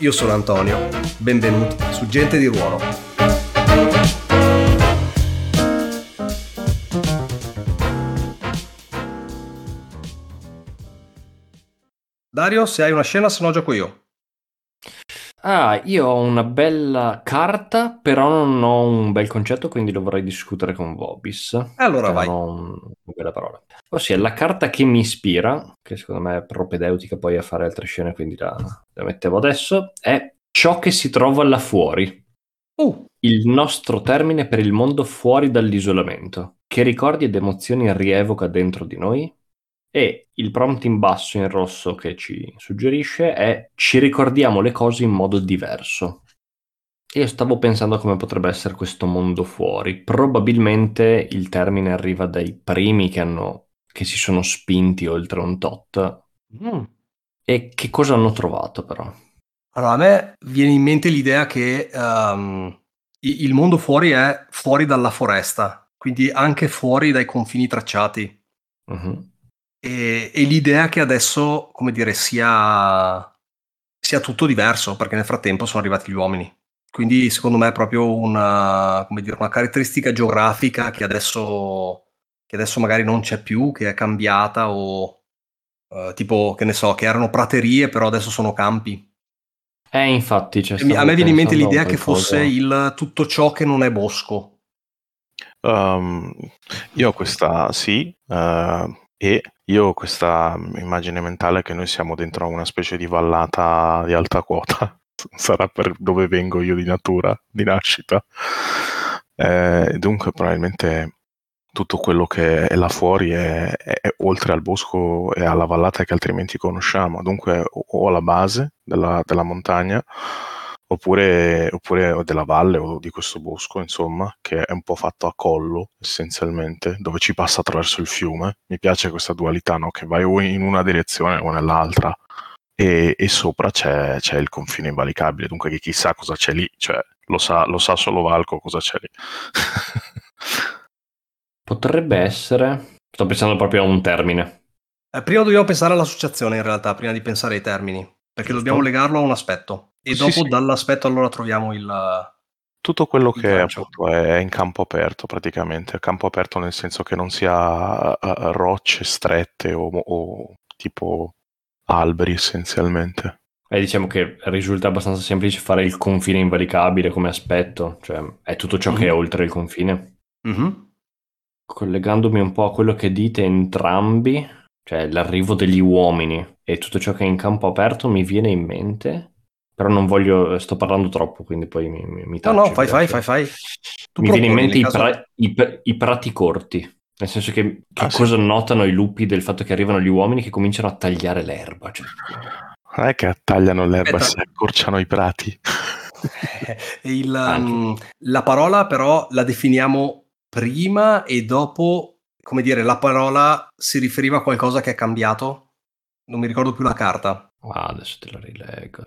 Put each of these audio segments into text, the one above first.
Io sono Antonio, benvenuti su Gente di Ruolo. Dario, se hai una scena, se no gioco io. Ah, io ho una bella carta, però non ho un bel concetto, quindi lo vorrei discutere con Vobis. Allora vai. Non ho un- una bella parola. Ossia, la carta che mi ispira, che secondo me è propedeutica poi a fare altre scene, quindi la, la mettevo adesso, è ciò che si trova là fuori. Uh, Il nostro termine per il mondo fuori dall'isolamento. Che ricordi ed emozioni rievoca dentro di noi? E il prompt in basso in rosso che ci suggerisce è ci ricordiamo le cose in modo diverso. Io stavo pensando a come potrebbe essere questo mondo fuori. Probabilmente il termine arriva dai primi che, hanno, che si sono spinti oltre un tot. mm. E che cosa hanno trovato però? Allora, a me viene in mente l'idea che i- il mondo fuori è fuori dalla foresta, quindi anche fuori dai confini tracciati. Mhm. E, e l'idea che adesso, come dire, sia, sia tutto diverso, perché nel frattempo sono arrivati gli uomini. Quindi, secondo me, è proprio una, come dire, una caratteristica geografica che adesso, che adesso magari non c'è più, che è cambiata, o eh, tipo, che ne so, che erano praterie, però adesso sono campi. Eh, infatti, c'è a me viene in mente l'idea che fosse il tutto ciò che non è bosco. Um, io ho questa, sì, eh, e io ho questa immagine mentale che noi siamo dentro una specie di vallata di alta quota. Sarà per dove vengo io di natura, di nascita. Eh, dunque, probabilmente tutto quello che è là fuori è, è- è oltre al bosco e alla vallata che altrimenti conosciamo. Dunque, o alla base della, della montagna, oppure, oppure della valle o di questo bosco, insomma, che è un po' fatto a collo essenzialmente, dove ci passa attraverso il fiume. Mi piace questa dualità, no? Che vai o in una direzione o nell'altra. E, e sopra c'è, c'è il confine invalicabile, dunque che chissà cosa c'è lì, cioè lo sa, lo sa solo Valco cosa c'è lì. Potrebbe essere... Sto pensando proprio a un termine. Eh, prima dobbiamo pensare all'associazione, in realtà, prima di pensare ai termini, perché Giusto. dobbiamo legarlo a un aspetto. E Sì, dopo, sì. dall'aspetto, allora troviamo il. Tutto quello Il che appunto è in campo aperto praticamente, campo aperto nel senso che non sia eh, rocce strette o, o tipo alberi essenzialmente. E diciamo che risulta abbastanza semplice fare il confine invalicabile come aspetto, cioè è tutto ciò che è Mhm. oltre il confine. Mhm. Collegandomi un po' a quello che dite entrambi, cioè l'arrivo degli uomini e tutto ciò che è in campo aperto mi viene in mente, però non voglio, sto parlando troppo, quindi poi mi, mi, mi No, taccio, no, fai, fai, fai, perché fai. Tu Mi viene in mente i, caso- pra- i i prati corti, nel senso che, che Ah, sì. cosa notano i lupi del fatto che arrivano gli uomini che cominciano a tagliare l'erba, cioè, Non è che tagliano l'erba e Aspetta. si accorciano i prati. Il, mm, la parola, però, la definiamo prima e dopo, come dire, la parola si riferiva a qualcosa che è cambiato. Non mi ricordo più la carta. Ah, adesso te la rileggo.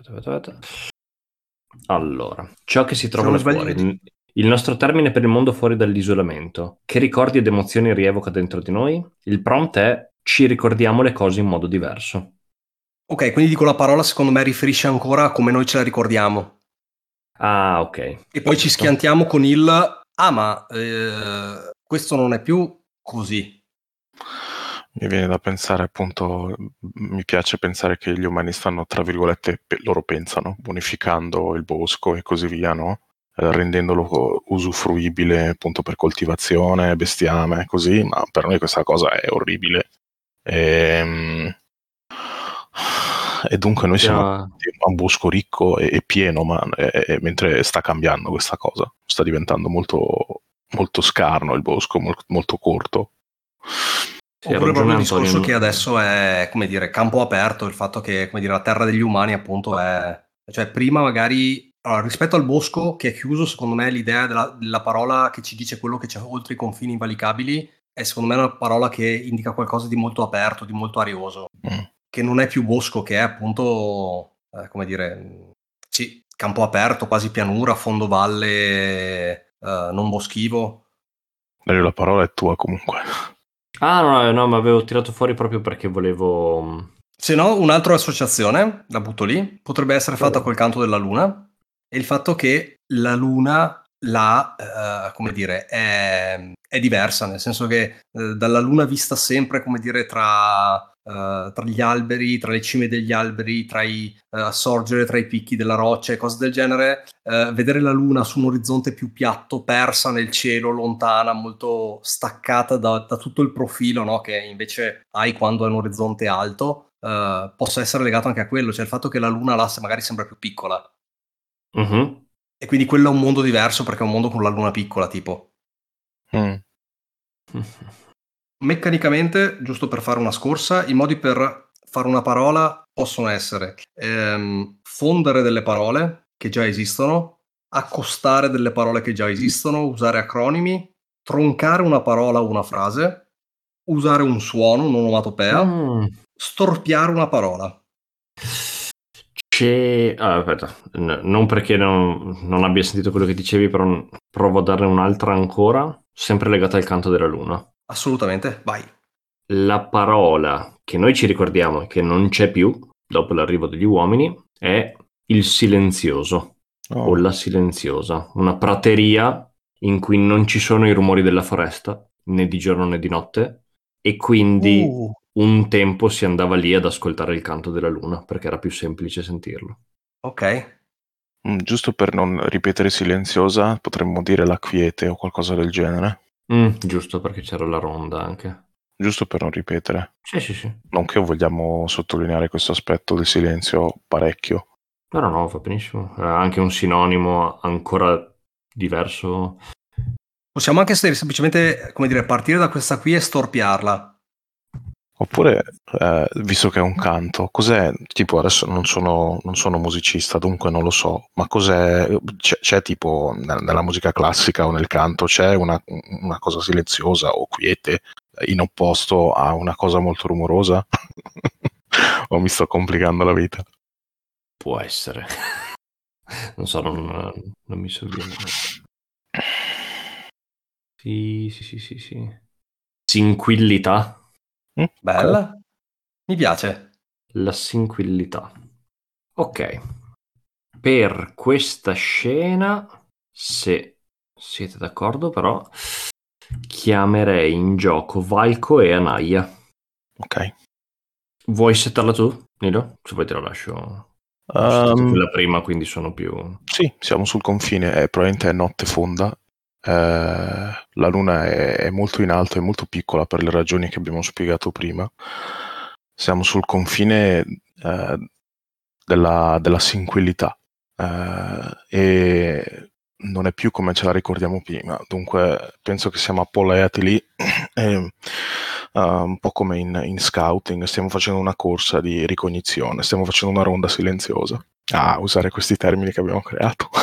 Allora, ciò che si trova fuori. Il nostro termine per il mondo fuori dall'isolamento. Che ricordi ed emozioni rievoca dentro di noi? Il prompt è ci ricordiamo le cose in modo diverso. Ok, quindi dico la parola, secondo me riferisce ancora a come noi ce la ricordiamo. Ah, ok. E poi ci schiantiamo con il ah, ma eh, questo non è più così. Mi viene da pensare appunto, mi piace pensare che gli umani stanno, tra virgolette, pe- loro pensano, bonificando il bosco e così via, no? Eh, rendendolo usufruibile appunto per coltivazione, bestiame, così, ma per noi questa cosa è orribile. Ehm, E, dunque noi siamo Ah, a un bosco ricco e, e pieno, ma eh, eh, mentre sta cambiando questa cosa, sta diventando molto, molto scarno il bosco, mol- molto corto. Sì, Oppure proprio il discorso Antonio. che adesso è, come dire, campo aperto, il fatto che, come dire, la terra degli umani appunto è... Cioè prima magari allora, rispetto al bosco che è chiuso, secondo me l'idea della, della parola che ci dice quello che c'è oltre i confini invalicabili è secondo me una parola che indica qualcosa di molto aperto, di molto arioso, Mm. che non è più bosco, che è appunto, eh, come dire, sì, campo aperto, quasi pianura, fondovalle, eh, non boschivo. Dario, la parola è tua comunque. Ah, no, no, ma avevo tirato fuori proprio perché volevo... mm, Se no, un'altra associazione, la butto lì, potrebbe essere fatta col canto della luna. E il fatto che la luna, la, eh, come dire, è, è diversa, nel senso che eh, dalla luna vista sempre, come dire, tra, eh, tra gli alberi, tra le cime degli alberi, tra i eh, sorgere tra i picchi della roccia e cose del genere, eh, vedere la luna su un orizzonte più piatto, persa nel cielo, lontana, molto staccata da, da tutto il profilo no, che invece hai quando è un orizzonte alto, possa essere legato anche a quello, cioè il fatto che la luna là magari sembra più piccola. mhm. E quindi quello è un mondo diverso perché è un mondo con la luna piccola, tipo. Mm. Meccanicamente, giusto per fare una scorsa, i modi per fare una parola possono essere ehm, fondere delle parole che già esistono, accostare delle parole che già esistono, usare acronimi, troncare una parola o una frase, usare un suono, un'onomatopea, Mm. storpiare una parola. C'è... ah, aspetta, n- non perché non, non abbia sentito quello che dicevi, però provo a darne un'altra ancora, sempre legata al canto della luna. Assolutamente, vai. La parola che noi ci ricordiamo e che non c'è più dopo l'arrivo degli uomini è il silenzioso Oh, o la silenziosa, una prateria in cui non ci sono i rumori della foresta, né di giorno né di notte, e quindi Uh, un tempo si andava lì ad ascoltare il canto della luna perché era più semplice sentirlo. ok. mm, giusto per non ripetere silenziosa, potremmo dire la quiete o qualcosa del genere. Mm, giusto perché c'era la ronda anche. Giusto per non ripetere. Sì, sì, sì. Non che vogliamo sottolineare questo aspetto del silenzio parecchio. No, no, no, va benissimo. Eh, anche un sinonimo ancora diverso. Possiamo anche se- semplicemente, come dire, partire da questa qui e storpiarla. Oppure, eh, visto che è un canto, cos'è? Tipo, adesso non sono, non sono musicista, dunque non lo so, ma cos'è? C'è, c'è tipo nel- nella musica classica o nel canto, c'è una, una cosa silenziosa o quiete in opposto a una cosa molto rumorosa? o mi sto complicando la vita? Può essere. non so, non, non mi sovviene. Sì, sì, sì, sì, sì. Sinquillità. Mm? Bella. Mi piace. La sinquillità. Ok. Per questa scena, se siete d'accordo, però, chiamerei in gioco Valco e Anaya. Ok. Vuoi settarla tu, Nilo? Se vuoi te la lascio. Settato Ehm, quella prima, quindi sono più... Sì, siamo sul confine, è, probabilmente è notte fonda. Eh, la luna è, è molto in alto, è molto piccola per le ragioni che abbiamo spiegato prima. Siamo sul confine eh, della, della sinquillità eh, e non è più come ce la ricordiamo prima. Dunque penso che siamo appolaiati lì, e, eh, un po' come in, in scouting, stiamo facendo una corsa di ricognizione, stiamo facendo una ronda silenziosa. Ah, usare questi termini che abbiamo creato.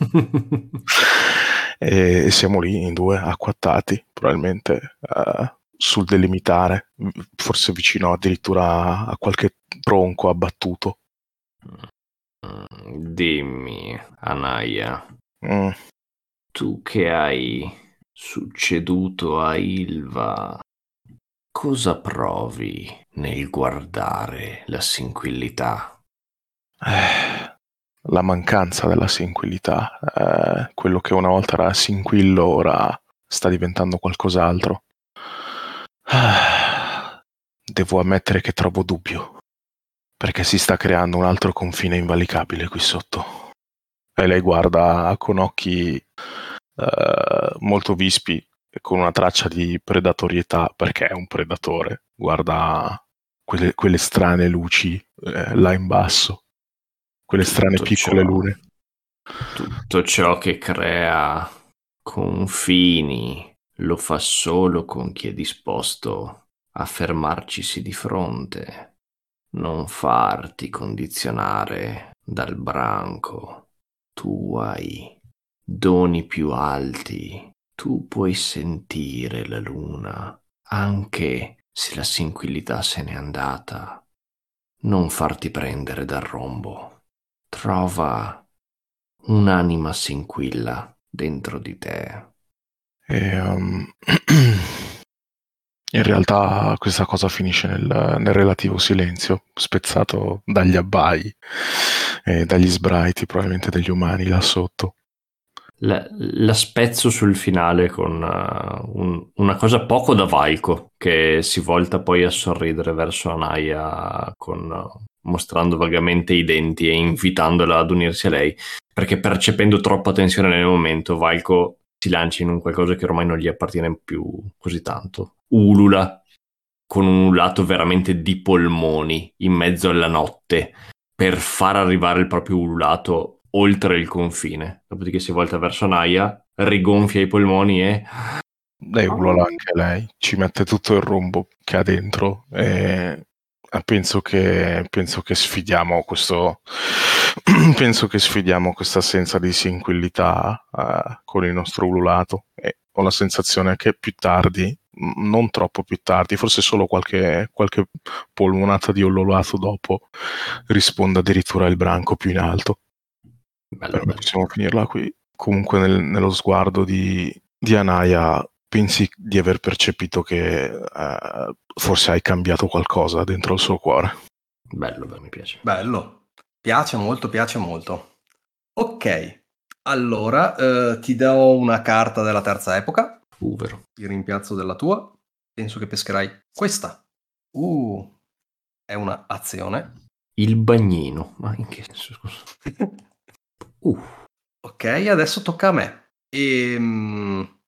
e, siamo lì in due acquattati, probabilmente eh, sul delimitare, forse vicino addirittura a qualche tronco abbattuto. Dimmi, Anaya, Mm, tu che hai succeduto a Ilva, cosa provi nel guardare la sinquillità? eh, la mancanza della sinquillità, eh, quello che una volta era sinquillo ora sta diventando qualcos'altro. Devo ammettere che trovo dubbio, perché si sta creando un altro confine invalicabile qui sotto. E lei guarda con occhi eh, molto vispi con una traccia di predatorietà, perché è un predatore. Guarda quelle, quelle strane luci eh, là in basso, quelle strane Tutto piccole ciò- lune. Tutto ciò che crea confini lo fa solo con chi è disposto a fermarcisi di fronte, non farti condizionare dal branco tu hai doni più alti, tu puoi sentire la luna, anche se la sinquillità se n'è andata. Non farti prendere dal rombo. Trova un'anima sinquilla dentro di te. E, um, in realtà questa cosa finisce nel, nel, relativo silenzio, spezzato dagli abbai e dagli sbraiti, probabilmente degli umani là sotto. La, spezzo sul finale con uh, un, una cosa poco da Valco, che si volta poi a sorridere verso Anaya con, uh, mostrando vagamente i denti e invitandola ad unirsi a lei, perché percependo troppa tensione nel momento, Valco si lancia in un qualcosa che ormai non gli appartiene più così tanto. Ulula con un lato veramente di polmoni in mezzo alla notte per far arrivare il proprio ululato oltre il confine. Dopodiché si volta verso Naya, rigonfia i polmoni e... Lei ulula anche lei, ci mette tutto il rombo che ha dentro e penso che, penso che sfidiamo questo penso che sfidiamo questa assenza di sinquillità uh, con il nostro ululato. E ho la sensazione che più tardi non troppo più tardi, forse solo qualche, qualche polmonata di ululato dopo risponda addirittura il branco più in alto bello, Però bello. possiamo finirla qui comunque nel, nello sguardo di, di Anaya pensi di aver percepito che uh, forse hai cambiato qualcosa dentro il suo cuore. Bello, bello, mi piace. Bello, piace molto, piace molto. Ok, allora uh, ti do una carta della terza epoca. Uh, vero. Ti rimpiazzo della tua. Penso che pescherai questa. Uh, è una azione. Il bagnino, ma in che senso? Scusa. uh. Ok, adesso tocca a me. E, um,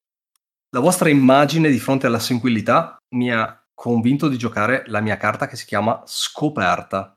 la vostra immagine di fronte alla sinquillità mi ha convinto di giocare la mia carta che si chiama Scoperta.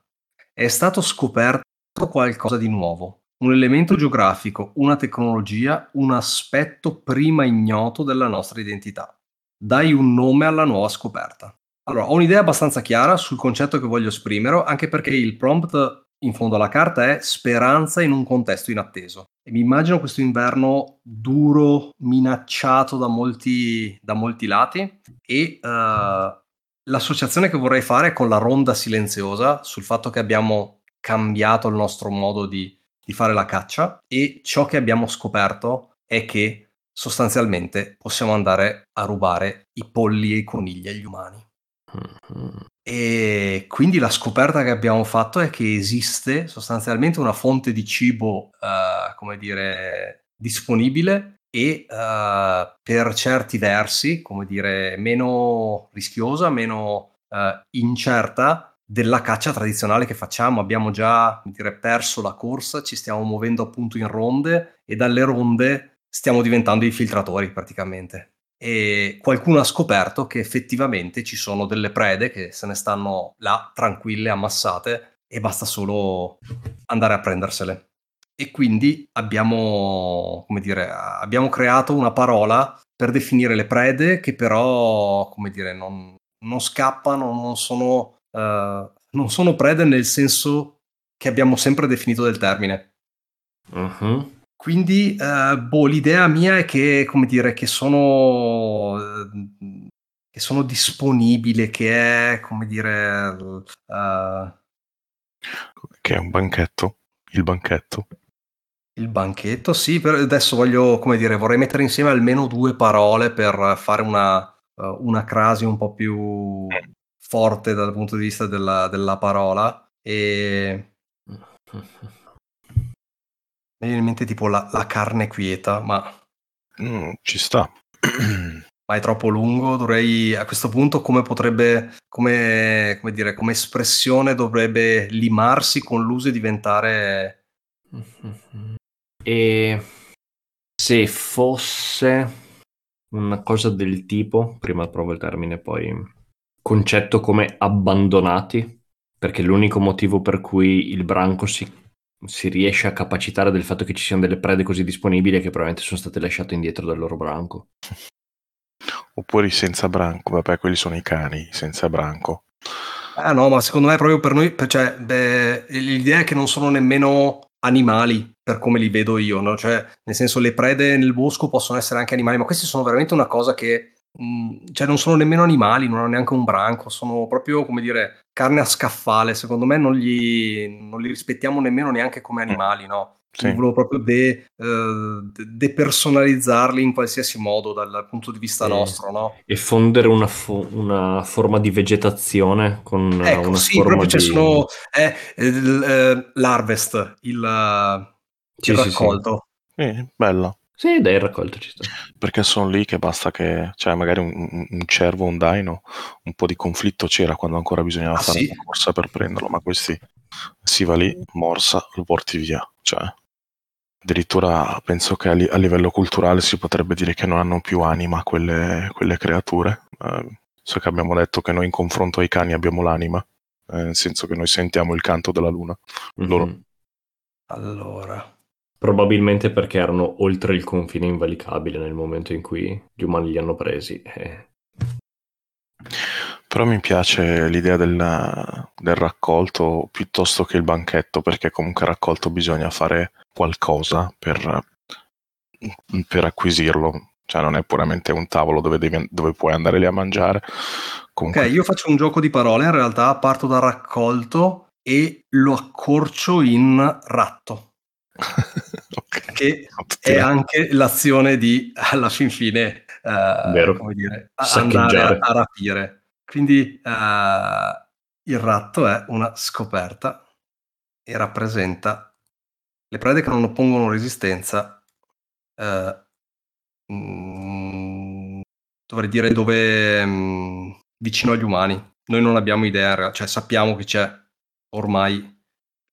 È stato scoperto qualcosa di nuovo, un elemento geografico, una tecnologia, un aspetto prima ignoto della nostra identità. Dai un nome alla nuova scoperta. Allora, ho un'idea abbastanza chiara sul concetto che voglio esprimere, anche perché il prompt in fondo alla carta è speranza in un contesto inatteso. E mi immagino questo inverno duro, minacciato da molti, da molti lati e uh, l'associazione che vorrei fare è con la ronda silenziosa sul fatto che abbiamo cambiato il nostro modo di, di fare la caccia e ciò che abbiamo scoperto è che sostanzialmente possiamo andare a rubare i polli e i conigli agli umani. Mm-hmm. E quindi la scoperta che abbiamo fatto è che esiste sostanzialmente una fonte di cibo, uh, come dire, disponibile e uh, per certi versi, come dire, meno rischiosa, meno uh, incerta della caccia tradizionale che facciamo. Abbiamo già dire, perso la corsa, ci stiamo muovendo appunto in ronde e dalle ronde stiamo diventando infiltratori praticamente e qualcuno ha scoperto che effettivamente ci sono delle prede che se ne stanno là tranquille, ammassate e basta solo andare a prendersele. E quindi abbiamo, come dire, abbiamo creato una parola per definire le prede che però, come dire, non, non scappano, non sono, uh, non sono prede nel senso che abbiamo sempre definito del termine. Uh-huh. Quindi, eh, boh, l'idea mia è che, come dire, che sono, eh, che sono disponibile, che è, come dire... Uh... Che è un banchetto, il banchetto. Il banchetto, sì, però adesso voglio, come dire, vorrei mettere insieme almeno due parole per fare una, uh, una crasi un po' più forte dal punto di vista della, della parola. E Mi viene in mente tipo la, la carne quieta, ma... Mm, ci sta. ma è troppo lungo, dovrei a questo punto come potrebbe, come, come dire, come espressione dovrebbe limarsi con l'uso e diventare... E se fosse una cosa del tipo, prima provo il termine, poi concetto come abbandonati, perché l'unico motivo per cui il branco si si riesce a capacitare del fatto che ci siano delle prede così disponibili che probabilmente sono state lasciate indietro dal loro branco. Oppure senza branco, vabbè, quelli sono i cani senza branco. Ah no, ma secondo me proprio per noi, cioè, beh, l'idea è che non sono nemmeno animali, per come li vedo io, no? Cioè, nel senso, le prede nel bosco possono essere anche animali, ma questi sono veramente una cosa che mh, cioè non sono nemmeno animali, non hanno neanche un branco, sono proprio come dire carne a scaffale. Secondo me non, gli, non li rispettiamo nemmeno neanche come animali, no? Sì. Volevo proprio de, uh, depersonalizzarli in qualsiasi modo dal punto di vista sì. nostro, no? E fondere una, fo- una, forma di vegetazione con ecco, una sì, forma proprio di... Cioè sono, è, è, l'harvest, il, il raccolto. Sì, bello. Sì, dai, il raccolto ci sta. Perché sono lì che basta che, cioè magari un, un cervo, un daino, un po' di conflitto c'era quando ancora bisognava ah, fare sì? una corsa per prenderlo, ma questi si va lì, morsa, lo porti via. Cioè, addirittura penso che a, li- a livello culturale si potrebbe dire che non hanno più anima quelle, quelle creature. Eh, so che abbiamo detto che noi in confronto ai cani abbiamo l'anima, eh, nel senso che noi sentiamo il canto della luna. Mhm. Loro Allora, Probabilmente perché erano oltre il confine invalicabile nel momento in cui gli umani li hanno presi. eh. Però mi piace l'idea del, del raccolto piuttosto che il banchetto, perché comunque il raccolto bisogna fare qualcosa per, per acquisirlo. Cioè non è puramente un tavolo dove, devi- dove puoi andare lì a mangiare. Comunque, ok, io faccio un gioco di parole, in realtà parto dal raccolto e lo accorcio in ratto, Ok. che è anche l'azione di, alla fin fine, come dire, andare a, a rapire. Quindi eh, il ratto è una scoperta e rappresenta le prede che non oppongono resistenza. eh, mm, dovrei dire dove mm, vicino agli umani. Noi non abbiamo idea, cioè sappiamo che c'è ormai,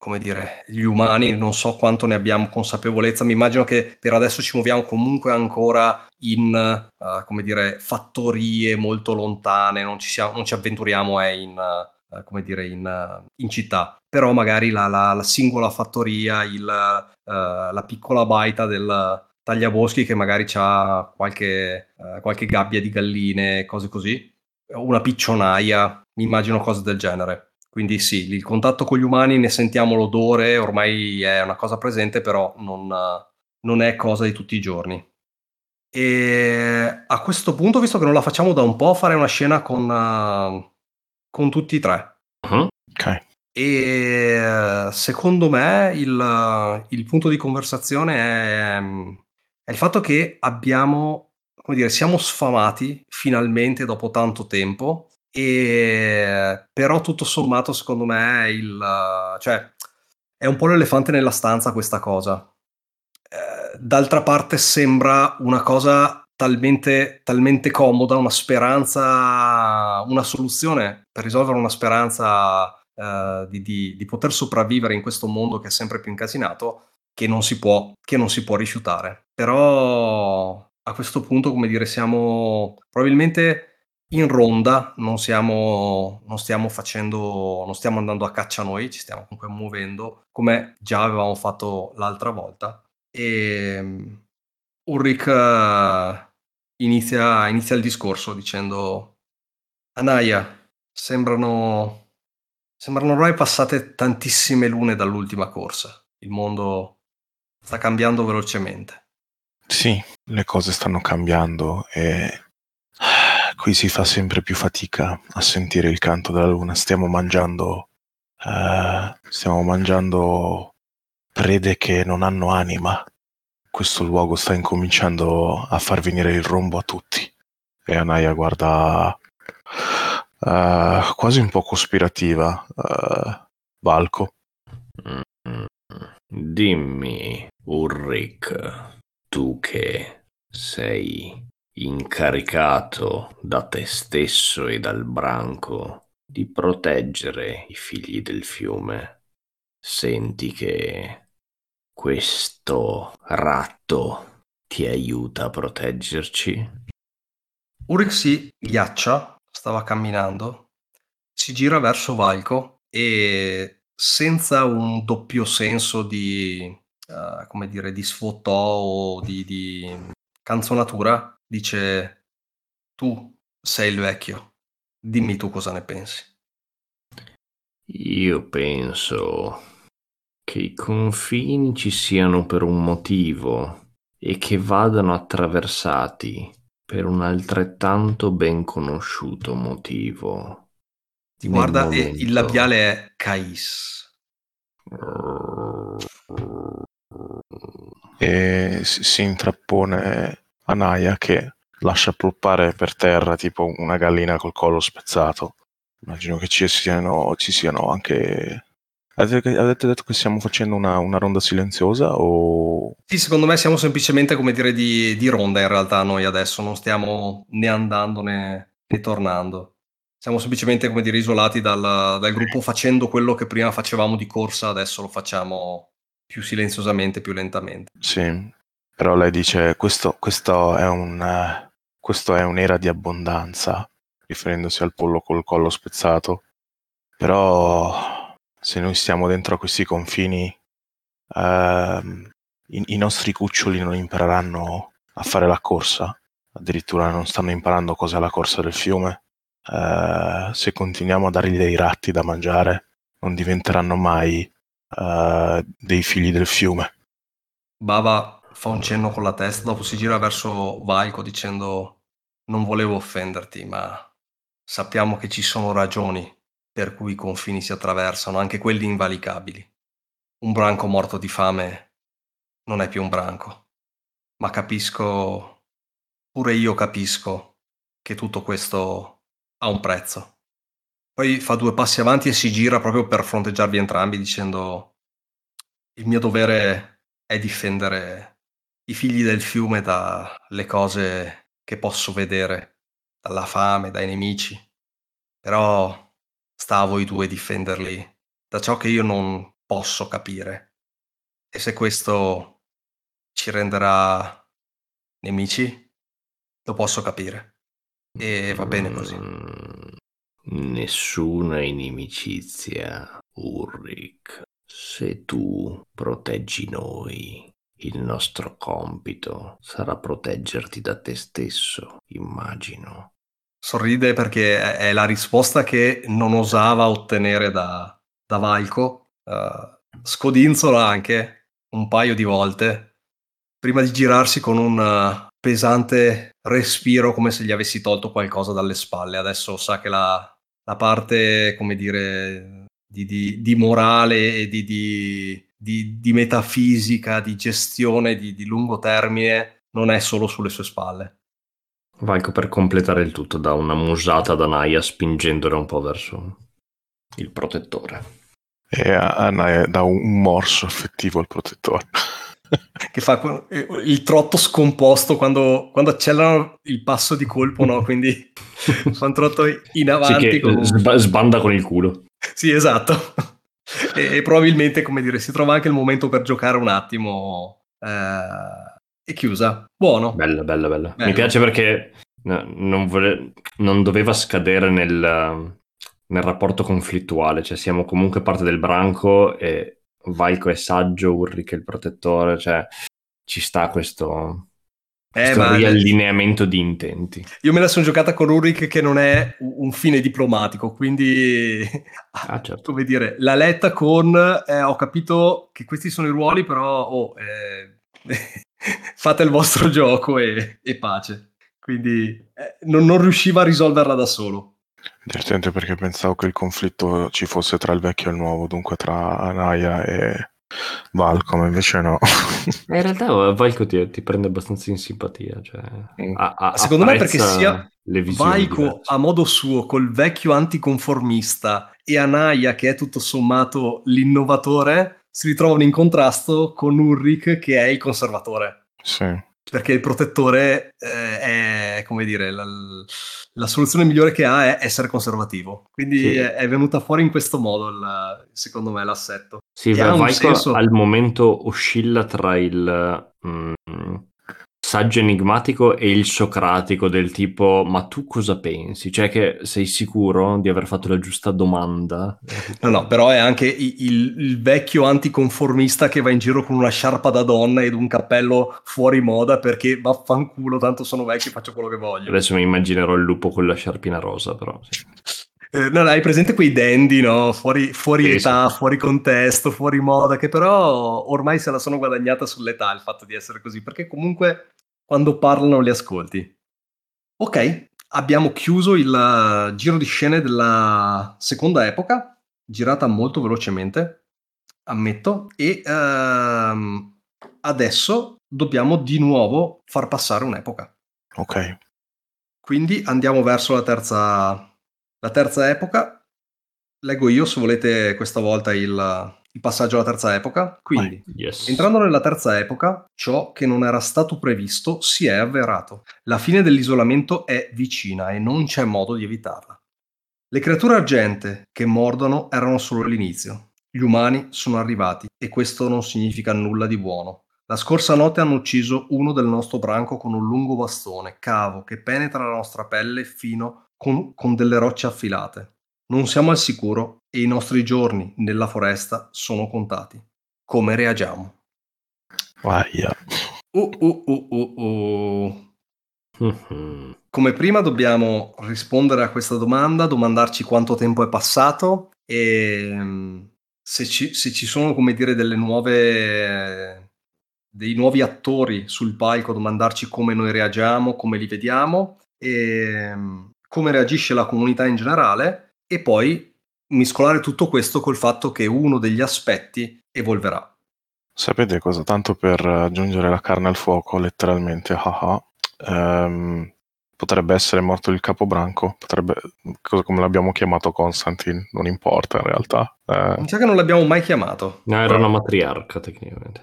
come dire, gli umani, non so quanto ne abbiamo consapevolezza. Mi immagino che per adesso ci muoviamo comunque ancora in, eh, come dire, fattorie molto lontane, non ci, siamo- non ci avventuriamo eh, in, eh, come dire, in, eh, in città. Però magari la, la- la singola fattoria, il, la piccola baita del tagliaboschi che magari ha qualche, qualche gabbia di galline, cose così, una piccionaia, mi immagino cose del genere. Quindi sì, il contatto con gli umani ne sentiamo l'odore, ormai è una cosa presente, però non, non è cosa di tutti i giorni. E a questo punto, visto che non la facciamo da un po', farei una scena con, con tutti e tre. Mhm. Ok. E secondo me il, il punto di conversazione è, è il fatto che abbiamo, come dire, siamo sfamati finalmente dopo tanto tempo, e però tutto sommato secondo me è il, cioè, è un po' l'elefante nella stanza questa cosa. Eh, d'altra parte sembra una cosa talmente, talmente comoda, una speranza, una soluzione per risolvere una speranza eh, di, di- di poter sopravvivere in questo mondo che è sempre più incasinato, che non si può, che non si può rifiutare. Però a questo punto, come dire, siamo probabilmente in ronda, non, siamo, non stiamo facendo, non stiamo andando a caccia noi, ci stiamo comunque muovendo, come già avevamo fatto l'altra volta. E mm, Ulrich eh, inizia, inizia il discorso dicendo: Anaya, sembrano, sembrano ormai passate tantissime lune dall'ultima corsa. Il mondo sta cambiando velocemente. Sì, le cose stanno cambiando e qui si fa sempre più fatica a sentire il canto della luna. Stiamo mangiando, eh, stiamo mangiando prede che non hanno anima. Questo luogo sta incominciando a far venire il rombo a tutti. E Anaya guarda eh, quasi un po' cospirativa eh, Valco. Mm, Dimmi, Ulrich, tu che sei incaricato da te stesso e dal branco di proteggere i figli del fiume, senti che questo ratto ti aiuta a proteggerci? Ulrich si ghiaccia, stava camminando, si gira verso Valco e senza un doppio senso di, eh, come dire, di sfottò o di, di canzonatura, dice tu sei il vecchio, dimmi tu cosa ne pensi. Io penso che i confini ci siano per un motivo e che vadano attraversati per un altrettanto ben conosciuto motivo. Guarda, momento... il labiale è Cais. E si intrappone Anaya che lascia ploppare per terra tipo una gallina col collo spezzato. Immagino che ci siano, ci siano anche Avete, avete detto che stiamo facendo una, una, ronda silenziosa o... Sì, secondo me siamo semplicemente come dire di, di ronda in realtà noi adesso, non stiamo né andando né, né tornando. Siamo semplicemente come dire isolati dal, dal, gruppo facendo quello che prima facevamo di corsa, adesso lo facciamo più silenziosamente, più lentamente. Sì, però lei dice questo, questo, è, un, questo è un'era di abbondanza, riferendosi al pollo col collo spezzato. Però se noi stiamo dentro a questi confini, ehm, i, i, nostri cuccioli non impareranno a fare la corsa, addirittura non stanno imparando cos'è la corsa del fiume. Eh, se continuiamo a dargli dei ratti da mangiare, non diventeranno mai eh, dei figli del fiume. Bava fa un cenno con la testa, dopo si gira verso Valco dicendo non volevo offenderti, ma sappiamo che ci sono ragioni per cui i confini si attraversano, anche quelli invalicabili. Un branco morto di fame non è più un branco, ma capisco, pure io capisco, che tutto questo ha un prezzo. Poi fa due passi avanti e si gira proprio per fronteggiarvi entrambi dicendo il mio dovere è difendere i figli del fiume dalle cose che posso vedere, dalla fame, dai nemici. Però sta a voi due difenderli da ciò che io non posso capire. E se questo ci renderà nemici, lo posso capire. E va bene così. Mm, nessuna inimicizia, Ulrich. Se tu proteggi noi, il nostro compito sarà proteggerti da te stesso, immagino sorride perché è la risposta che non osava ottenere da, da Valco. Uh, scodinzola anche un paio di volte prima di girarsi con un uh, pesante respiro come se gli avessi tolto qualcosa dalle spalle. Adesso sa che la, la parte, come dire, di, di, di morale e di, di, metafisica, di gestione di lungo termine non è solo sulle sue spalle. Valco per completare il tutto dà una musata da Naya spingendolo un po' verso il protettore. E a Naya dà un morso effettivo al protettore. che fa il trotto scomposto quando, quando accelerano il passo di colpo, no? Quindi fa un trotto in avanti. Sì, con... sbanda con il culo. Sì, esatto. e, e, probabilmente, come dire, si trova anche il momento per giocare un attimo. Eh e chiusa. Buono. Bella, bella, bella. Mi piace perché non, vole... non, doveva scadere nel, nel, rapporto conflittuale, cioè siamo comunque parte del branco e Valco è saggio, Ulrich è il protettore, cioè ci sta questo, eh, questo riallineamento di intenti. Io me la sono giocata con Ulrich che non è un fine diplomatico, quindi ah, certo. come dire, l'ha letta con eh, ho capito che questi sono i ruoli, però oh, eh, fate il vostro gioco e, e pace. Quindi eh, non, non, riusciva a risolverla da solo. Divertente perché pensavo che il conflitto ci fosse tra il vecchio e il nuovo, dunque tra Anaya e Valco, ma invece no. In realtà eh, Valco ti, ti prende abbastanza in simpatia. Cioè, a, a, Secondo me perché sia Valco a modo suo col vecchio anticonformista e Anaya che è tutto sommato l'innovatore si ritrovano in contrasto con Ulrich che è il conservatore. Sì. Perché il protettore eh, è, come dire, la, la, soluzione migliore che ha è essere conservativo. Quindi sì. è, è, venuta fuori in questo modo, il, secondo me, l'assetto. Sì, Michael senso... al momento oscilla tra il... Mm, saggio enigmatico e il socratico del tipo ma tu cosa pensi? Cioè che sei sicuro di aver fatto la giusta domanda? No, no, però è anche il, il, vecchio anticonformista che va in giro con una sciarpa da donna ed un cappello fuori moda perché vaffanculo, tanto sono vecchio e faccio quello che voglio. Adesso mi immaginerò il lupo con la sciarpina rosa, però. Sì. Eh, no, hai presente quei dandy, no? Fuori, fuori Sì, età, sì. fuori contesto, fuori moda, che però ormai se la sono guadagnata sull'età il fatto di essere così, perché comunque quando parlano li ascolti. Ok, abbiamo chiuso il eh, giro di scene della seconda epoca, girata molto velocemente, ammetto, e ehm, adesso dobbiamo di nuovo far passare un'epoca. Ok. Quindi andiamo verso la terza, la terza epoca. Leggo io se volete questa volta il, il passaggio alla terza epoca. Quindi, Yes. entrando nella terza epoca, ciò che non era stato previsto si è avverato. La fine dell'isolamento è vicina e non c'è modo di evitarla. Le creature argente che mordono erano solo l'inizio. Gli umani sono arrivati e questo non significa nulla di buono. La scorsa notte hanno ucciso uno del nostro branco con un lungo bastone, cavo, che penetra la nostra pelle fino con, con delle rocce affilate. Non siamo al sicuro e i nostri giorni nella foresta sono contati. Come reagiamo? Vaya. Uh, uh, uh, uh, uh. Mhm. Come prima dobbiamo rispondere a questa domanda, domandarci quanto tempo è passato e mm, se ci, se ci sono, come dire, delle nuove, dei nuovi attori sul palco, domandarci come noi reagiamo, come li vediamo e mm, come reagisce la comunità in generale e poi miscolare tutto questo col fatto che uno degli aspetti evolverà. Sapete cosa? Tanto per aggiungere la carne al fuoco, letteralmente, haha, ehm, potrebbe essere morto il capobranco, potrebbe, come l'abbiamo chiamato Constantine, non importa in realtà. Eh, Mi sa che non l'abbiamo mai chiamato. No, era una matriarca tecnicamente.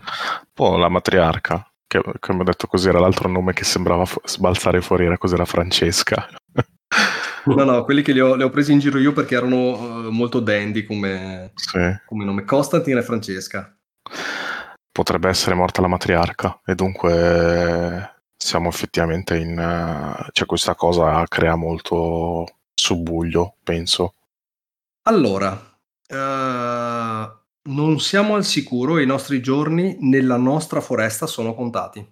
poi la matriarca, che come ho detto così era l'altro nome che sembrava fu- sbalzare fuori, era cos'era Francesca. No, no, quelli che li ho, li ho presi in giro io perché erano eh, molto dandy come, Sì. come nome. Constantine e Francesca. potrebbe essere morta la matriarca e dunque siamo effettivamente in... eh, cioè questa cosa crea molto subbuglio, penso. Allora, eh, non siamo al sicuro i nostri giorni nella nostra foresta sono contati.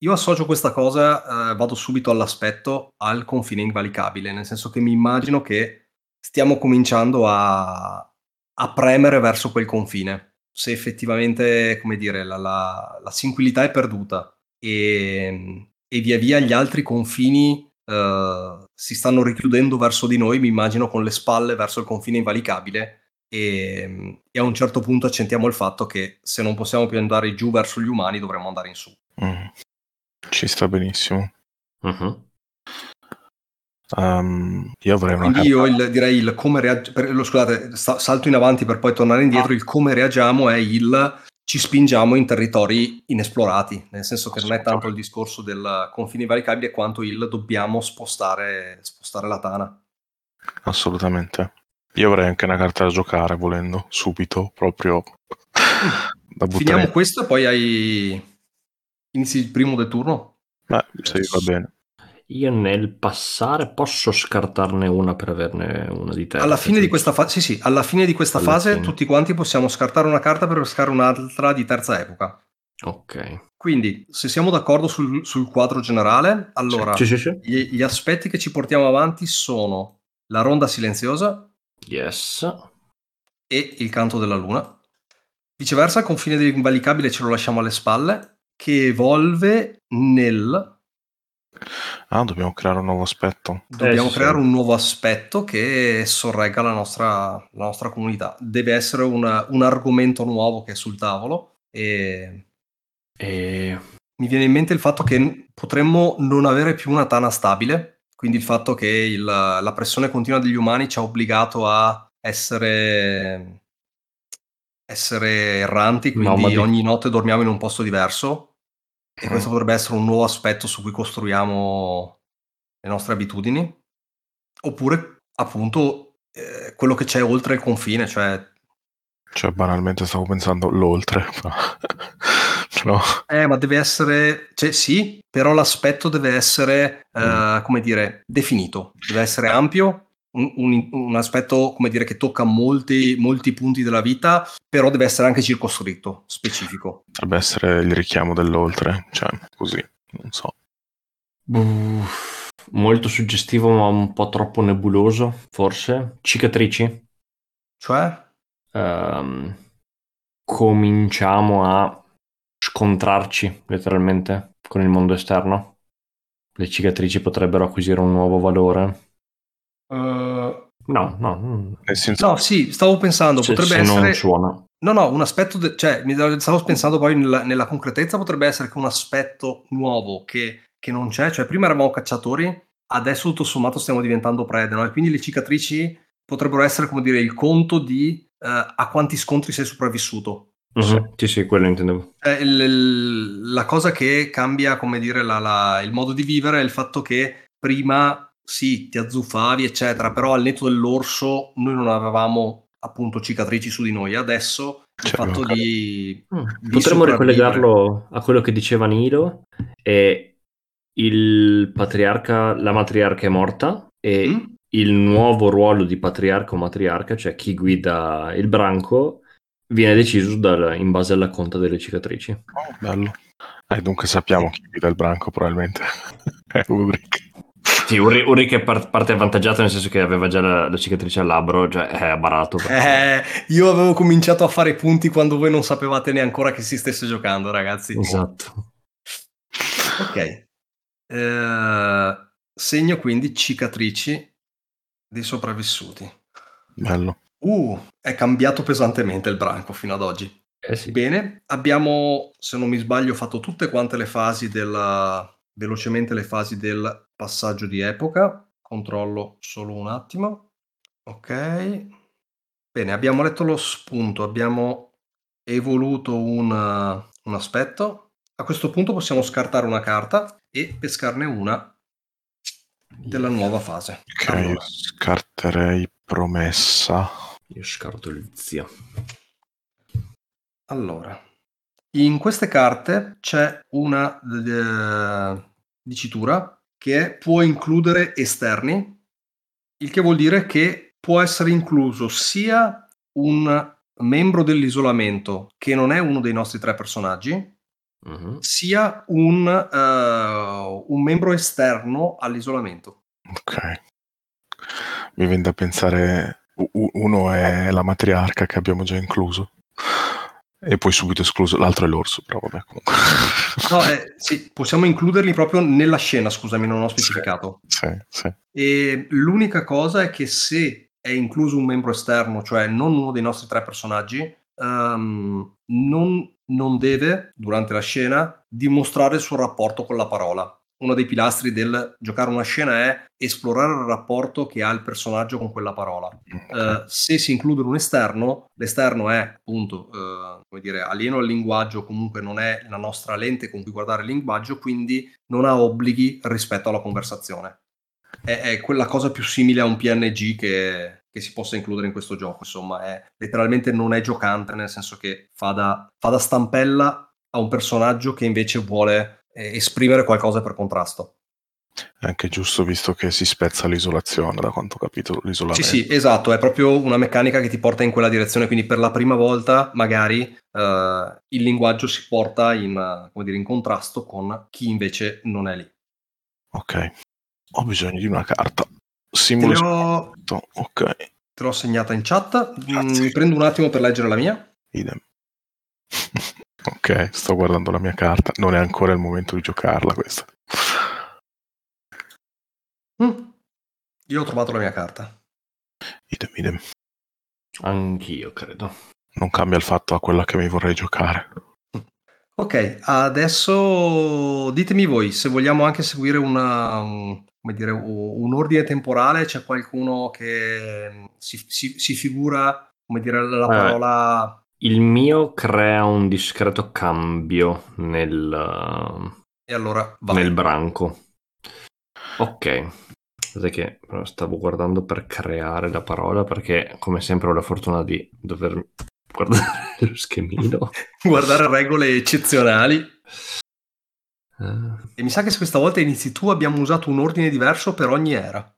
Io associo questa cosa, eh, vado subito all'aspetto, al confine invalicabile, nel senso che mi immagino che stiamo cominciando a, a premere verso quel confine. Se effettivamente, come dire, la, la- la sinquilità è perduta e, e via via gli altri confini eh, si stanno richiudendo verso di noi, mi immagino con le spalle verso il confine invalicabile e, e a un certo punto accentiamo il fatto che se non possiamo più andare giù verso gli umani dovremmo andare in su. Mm. Ci sta benissimo. Mhm. Ehm, io avrei una Quindi io il- direi il come reagiamo, scusate, sta- salto in avanti per poi tornare indietro, il come reagiamo è il ci spingiamo in territori inesplorati, nel senso che non è tanto il discorso del confine invalicabile quanto il dobbiamo spostare, spostare la tana. Assolutamente. Io avrei anche una carta da giocare volendo, subito, proprio da buttare. Finiamo in- questo e poi hai... inizi il primo del turno? Beh, sì, va bene. Io nel passare posso scartarne una per averne una di terza. Alla fine di questa fase, sì, sì, alla fine di questa Alla fase fine. tutti quanti possiamo scartare una carta per pescare un'altra di terza epoca. Ok. Quindi, se siamo d'accordo sul, sul quadro generale, allora Sì, sì, sì. gli, gli aspetti che ci portiamo avanti sono la ronda silenziosa Yes. e il canto della luna. Viceversa, il confine dell'invalicabile ce lo lasciamo alle spalle, che evolve nel... Ah, dobbiamo creare un nuovo aspetto. Dobbiamo Eh, sì, creare sì. un nuovo aspetto che sorregga la nostra, la nostra comunità. Deve essere una- un argomento nuovo che è sul tavolo e E... mi viene in mente il fatto che potremmo non avere più una tana stabile, quindi il fatto che il- la pressione continua degli umani ci ha obbligato a essere, essere erranti, quindi Nomadi. ogni notte dormiamo in un posto diverso e Mm. questo potrebbe essere un nuovo aspetto su cui costruiamo le nostre abitudini, oppure appunto eh, quello che c'è oltre il confine, cioè Cioè, banalmente stavo pensando l'oltre. no. Eh, ma deve essere, cioè sì, però l'aspetto deve essere, eh, come dire, definito, deve essere ampio, un, un- un aspetto, come dire, che tocca molti, molti punti della vita, però deve essere anche circoscritto, specifico. Potrebbe essere il richiamo dell'oltre. Cioè, così. Non so. Uff. molto suggestivo ma un po' troppo nebuloso, forse. Cicatrici. Cioè? Ehm, cominciamo a scontrarci letteralmente con il mondo esterno. Le cicatrici potrebbero acquisire un nuovo valore. Uh, No, no. senso, no, sì, stavo pensando, se, potrebbe se non essere... suona. No, no, un aspetto, de- cioè, mi stavo pensando poi nella, nella concretezza potrebbe essere che un aspetto nuovo che, che non c'è, cioè prima eravamo cacciatori, adesso tutto sommato stiamo diventando prede, no? E quindi le cicatrici potrebbero essere, come dire, il conto di eh, a quanti scontri sei sopravvissuto. Mhm, Sì, sì, quello intendevo. Eh, il- il- la cosa che cambia, come dire, la- la- il modo di vivere è il fatto che prima sì, ti azzuffavi, eccetera, però al netto dell'orso noi non avevamo appunto cicatrici su di noi. Adesso il Cioè, fatto di, Mm, di Potremmo ricollegarlo a quello che diceva Nilo e il patriarca, la matriarca è morta e Mm? il nuovo ruolo di patriarca o matriarca, cioè chi guida il branco, viene deciso dal- in base alla conta delle cicatrici. oh, bello. Eh, dunque sappiamo chi guida il branco, probabilmente. È Ulrich. Sì, Uri, Uri che par- parte avvantaggiato nel senso che aveva già la, la cicatrice al labbro, cioè è barato. Eh, io avevo cominciato a fare punti quando voi non sapevate neanche ancora che si stesse giocando, ragazzi. Esatto. Ok. Eh, segno quindi cicatrici dei sopravvissuti. Bello. Uh, è cambiato pesantemente il branco fino ad oggi. Eh sì. Bene, abbiamo, se non mi sbaglio, fatto tutte quante le fasi della, velocemente le fasi del passaggio di epoca. Controllo solo un attimo. Ok. Bene, abbiamo letto lo spunto, abbiamo evoluto un, un aspetto. A questo punto possiamo scartare una carta e pescarne una della nuova fase. Ok, Allora, scarterei promessa. Io scarto il zio. Allora, in queste carte c'è una eh, dicitura che può includere esterni, il che vuol dire che può essere incluso sia un membro dell'isolamento che non è uno dei nostri tre personaggi, Mhm. sia un, eh, un membro esterno all'isolamento. Ok. Mi viene da pensare, uno è la matriarca che abbiamo già incluso e poi subito escluso, l'altro è l'orso, però vabbè comunque. No, eh, sì, possiamo includerli proprio nella scena, scusami, non ho specificato. Sì, sì. E l'unica cosa è che se è incluso un membro esterno, cioè non uno dei nostri tre personaggi, ehm, non, non deve, durante la scena, dimostrare il suo rapporto con la parola. Uno dei pilastri del giocare una scena è esplorare il rapporto che ha il personaggio con quella parola. Eh, se si include un esterno, l'esterno è appunto eh, come dire, alieno al linguaggio, comunque non è la nostra lente con cui guardare il linguaggio, quindi non ha obblighi rispetto alla conversazione. È, è quella cosa più simile a un PNG che, che si possa includere in questo gioco. Insomma, è, letteralmente non è giocante, nel senso che fa da, fa da stampella a un personaggio che invece vuole eh, esprimere qualcosa per contrasto. È anche giusto visto che si spezza l'isolazione, da quanto ho capito, Sì, l'isolamento. sì, esatto, è proprio una meccanica che ti porta in quella direzione, quindi per la prima volta magari eh, il linguaggio si porta in, come dire, in contrasto con chi invece non è lì. Ok. Ho bisogno di una carta. Te Simbolo l'ho, esatto. Ok. te l'ho segnata in chat, Mm, Grazie. mi prendo un attimo per leggere la mia. Idem. ok, sto guardando la mia carta. Non è ancora il momento di giocarla questa. Mm. Io ho trovato la mia carta. Idem, idem. Anch'io credo. Non cambia il fatto a quella che mi vorrei giocare. Ok, adesso ditemi voi se vogliamo anche seguire una, un, come dire, un ordine temporale, c'è qualcuno che mm, si, si- si figura, come dire, la Eh. parola... Il mio crea un discreto cambio nel, E allora vai. nel branco. Ok. Aspetta che stavo guardando per creare la parola perché come sempre ho la fortuna di dover guardare lo schemino. guardare regole eccezionali. Eh, E mi sa che se questa volta inizi tu abbiamo usato un ordine diverso per ogni era.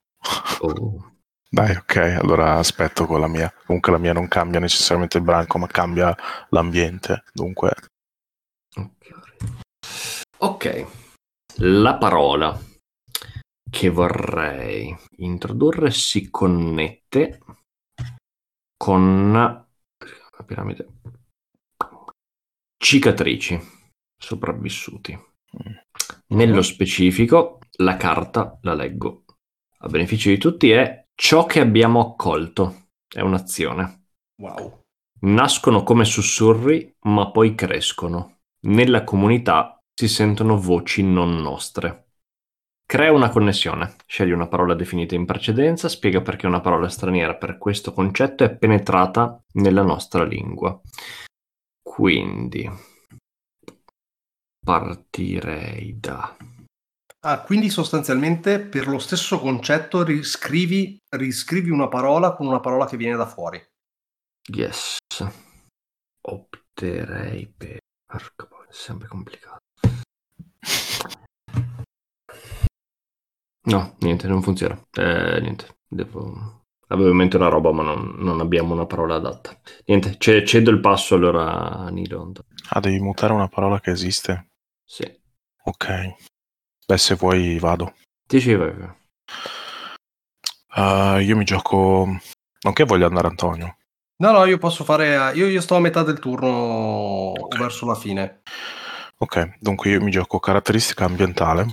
oh. Dai, ok, allora aspetto con la mia. Comunque la mia non cambia necessariamente il branco, ma cambia l'ambiente. Dunque, Ok. La parola. che vorrei introdurre si connette con la piramide cicatrici sopravvissuti. Nello specifico, la carta, la leggo, a beneficio di tutti, è ciò che abbiamo accolto. È un'azione. Wow. Nascono come sussurri, ma poi crescono. Nella comunità si sentono voci non nostre. Crea una connessione, scegli una parola definita in precedenza, spiega perché una parola straniera per questo concetto è penetrata nella nostra lingua. Quindi partirei da... Ah, quindi sostanzialmente per lo stesso concetto riscrivi, riscrivi una parola con una parola che viene da fuori. Yes. Opterei per... Porca è sempre complicato. No, niente, non funziona. Eh, niente, devo... Avevo in mente una roba, ma non, non abbiamo una parola adatta. Niente, c- cedo il passo allora a Nilo. Ah, devi mutare una parola che esiste? Sì. Ok. Beh, se vuoi vado. Sì, vai. Uh, io mi gioco... Non che voglio andare Antonio. No, no, io posso fare... Io, io sto a metà del turno okay. verso la fine. Ok, dunque io mi gioco caratteristica ambientale.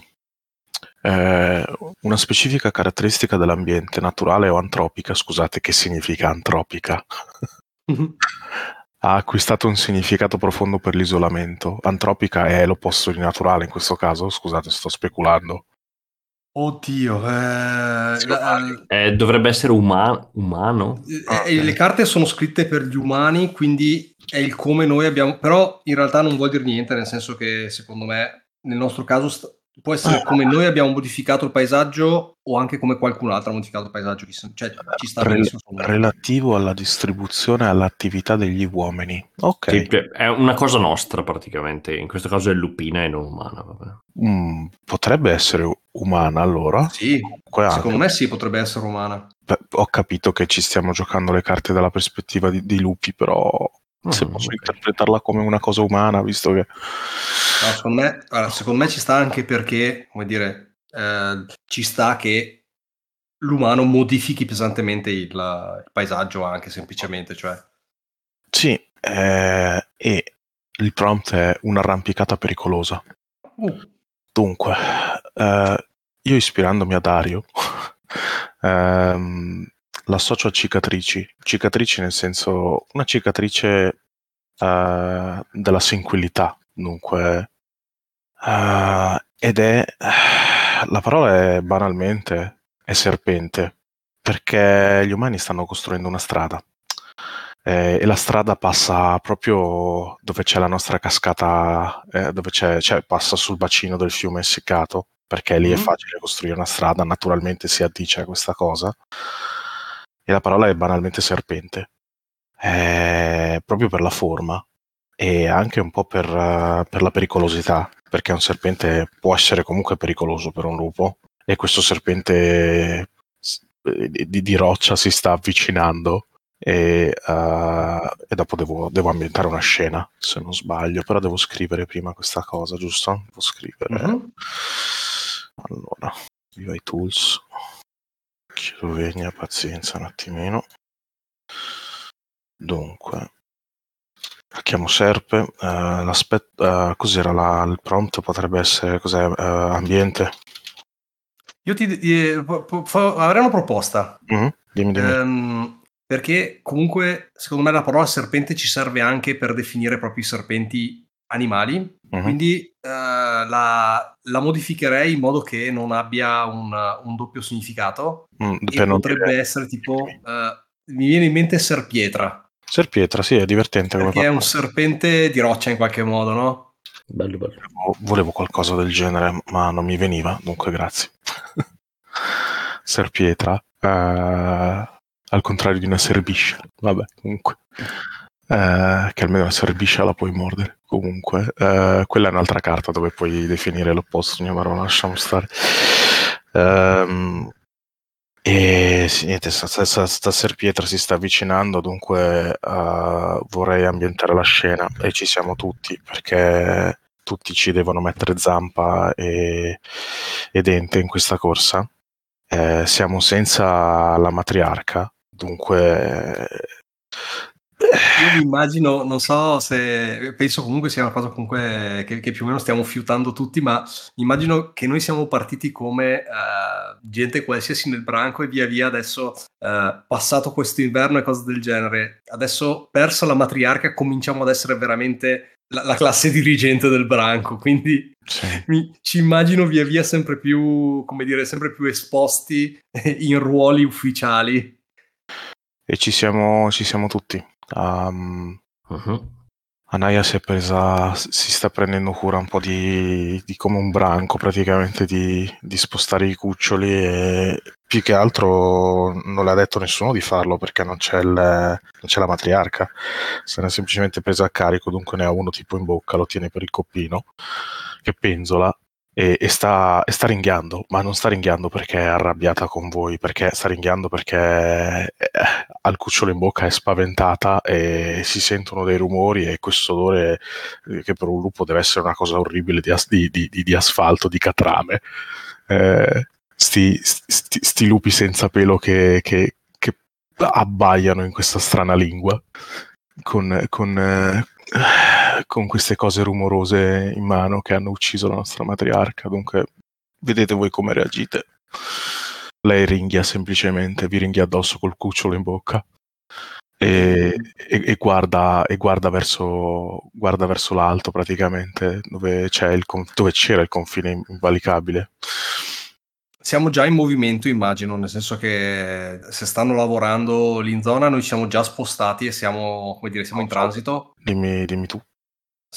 Eh, una specifica caratteristica dell'ambiente, naturale o antropica, scusate, che significa antropica? ha acquistato un significato profondo per l'isolamento. Antropica è l'opposto di naturale in questo caso? Scusate, sto speculando. Oddio, eh, la, eh, dovrebbe essere uma- umano. Eh, okay. Le carte sono scritte per gli umani, quindi è il come noi abbiamo, però in realtà non vuol dire niente, nel senso che secondo me nel nostro caso st- può essere come noi abbiamo modificato il paesaggio o anche come qualcun altro ha modificato il paesaggio. Cioè, ci sta Rel- relativo alla distribuzione e all'attività degli uomini. Ok. Sì, è una cosa nostra praticamente, in questo caso è lupina e non umana. Mm, potrebbe essere umana allora? Sì, Qua secondo me sì, potrebbe essere umana. Beh, ho capito che ci stiamo giocando le carte dalla prospettiva di, di lupi, però se mm, posso okay. interpretarla come una cosa umana, visto che... No, secondo, me, allora, secondo me ci sta anche perché, come dire, eh, ci sta che l'umano modifichi pesantemente il, il paesaggio anche semplicemente, cioè... Sì, eh, e il prompt è un'arrampicata pericolosa. Uh. Dunque, eh, io ispirandomi a Dario, ehm, l'associo a cicatrici. Cicatrici nel senso, una cicatrice uh, della sinquilità, dunque. Uh, ed è, la parola è banalmente, è serpente, perché gli umani stanno costruendo una strada. Eh, e la strada passa proprio dove c'è la nostra cascata, eh, dove c'è, cioè passa sul bacino del fiume essiccato, perché lì mm. è facile costruire una strada, naturalmente si addice a questa cosa e la parola è banalmente serpente, è proprio per la forma e anche un po' per, uh, per la pericolosità, perché un serpente può essere comunque pericoloso per un lupo e questo serpente di, di roccia si sta avvicinando e, uh, e dopo devo, devo, ambientare una scena se non sbaglio però devo scrivere prima questa cosa giusto? devo scrivere mm-hmm. allora viva i tools Slovenia, pazienza un attimino. Dunque, chiamo Serpe, uh, uh, cos'era la, il prompt? Potrebbe essere cos'è, uh, ambiente? Io ti, ti po, po, avrei una proposta. Mm-hmm. Dimmi, dimmi. Um, perché comunque, secondo me, la parola serpente ci serve anche per definire proprio i serpenti animali. Uh-huh. Quindi uh, la, la, modificherei in modo che non abbia un, un doppio significato. Mm, e potrebbe dire... essere tipo. Uh, mi viene in mente Serpietra. Serpietra, sì, è divertente. Perché è un serpente di roccia in qualche modo, no? Bello, bello. Volevo qualcosa del genere, ma non mi veniva, dunque grazie. Serpietra, uh, al contrario di una serbiscia. Vabbè, comunque eh, che almeno la serbiscia la puoi mordere. Comunque, eh, quella è un'altra carta dove puoi definire l'opposto, ma lo lasciamo stare. Um, e sì, niente, sta, sta, sta serpietra si sta avvicinando, dunque uh, vorrei ambientare la scena e ci siamo tutti perché tutti ci devono mettere zampa e, e dente in questa corsa. Eh, siamo senza la matriarca, dunque io mi immagino, non so se penso comunque sia una cosa comunque che, che più o meno stiamo fiutando tutti, ma immagino che noi siamo partiti come uh, gente qualsiasi nel branco e via via adesso, uh, passato questo inverno e cose del genere, adesso persa la matriarca cominciamo ad essere veramente la, la classe dirigente del branco, quindi mi, ci immagino via via sempre più, come dire, sempre più esposti in ruoli ufficiali. E ci siamo, ci siamo tutti. Um, uh-huh. Anaya si è presa, si sta prendendo cura un po' di, di come un branco praticamente di, di, spostare i cuccioli e più che altro non le ha detto nessuno di farlo perché non c'è, il, non c'è la matriarca, se ne è semplicemente presa a carico, dunque ne ha uno tipo in bocca, lo tiene per il coppino che penzola e, e, sta, e, sta, ringhiando, ma non sta ringhiando perché è arrabbiata con voi, perché sta ringhiando perché eh, ha il cucciolo in bocca, è spaventata e si sentono dei rumori e questo odore eh, che per un lupo deve essere una cosa orribile di, as- di, di, di asfalto, di catrame. Eh, sti, sti, sti, lupi senza pelo che, che, che, abbaiano in questa strana lingua con, con eh, con queste cose rumorose in mano che hanno ucciso la nostra matriarca. Dunque, vedete voi come reagite. Lei ringhia semplicemente, vi ringhia addosso col cucciolo in bocca e, e, e, guarda, e guarda, verso, guarda, verso, l'alto praticamente, dove, il, dove c'era il confine invalicabile siamo già in movimento, immagino, nel senso che se stanno lavorando lì in zona, noi siamo già spostati e siamo, come dire, siamo in transito. Dimmi, dimmi tu.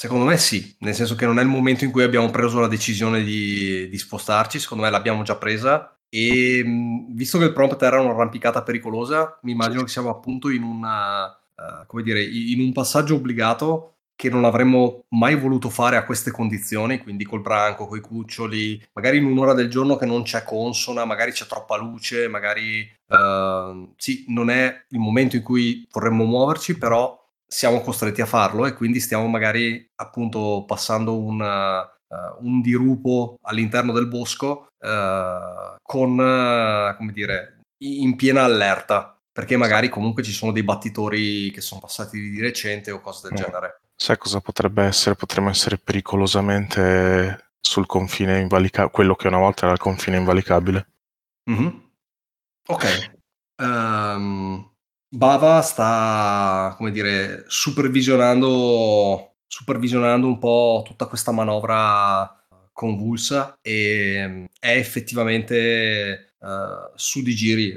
Secondo me sì, nel senso che non è il momento in cui abbiamo preso la decisione di, di spostarci, secondo me l'abbiamo già presa e visto che il prompt era un'arrampicata pericolosa, mi immagino che siamo appunto in, una, uh, come dire, in un passaggio obbligato che non avremmo mai voluto fare a queste condizioni, quindi col branco, coi cuccioli, magari in un'ora del giorno che non c'è consona, magari c'è troppa luce, magari uh, sì, non è il momento in cui vorremmo muoverci, però siamo costretti a farlo e quindi stiamo magari appunto passando una, uh, un dirupo all'interno del bosco uh, con, come dire, in piena allerta, perché magari comunque ci sono dei battitori che sono passati di recente o cose del mm. genere. Sai cosa potrebbe essere? Potremmo essere pericolosamente sul confine invalicabile, quello che una volta era il confine invalicabile. Mm-hmm. Ok. Um, Bava sta, come dire, supervisionando, supervisionando un po' tutta questa manovra convulsa e è effettivamente uh, su di giri,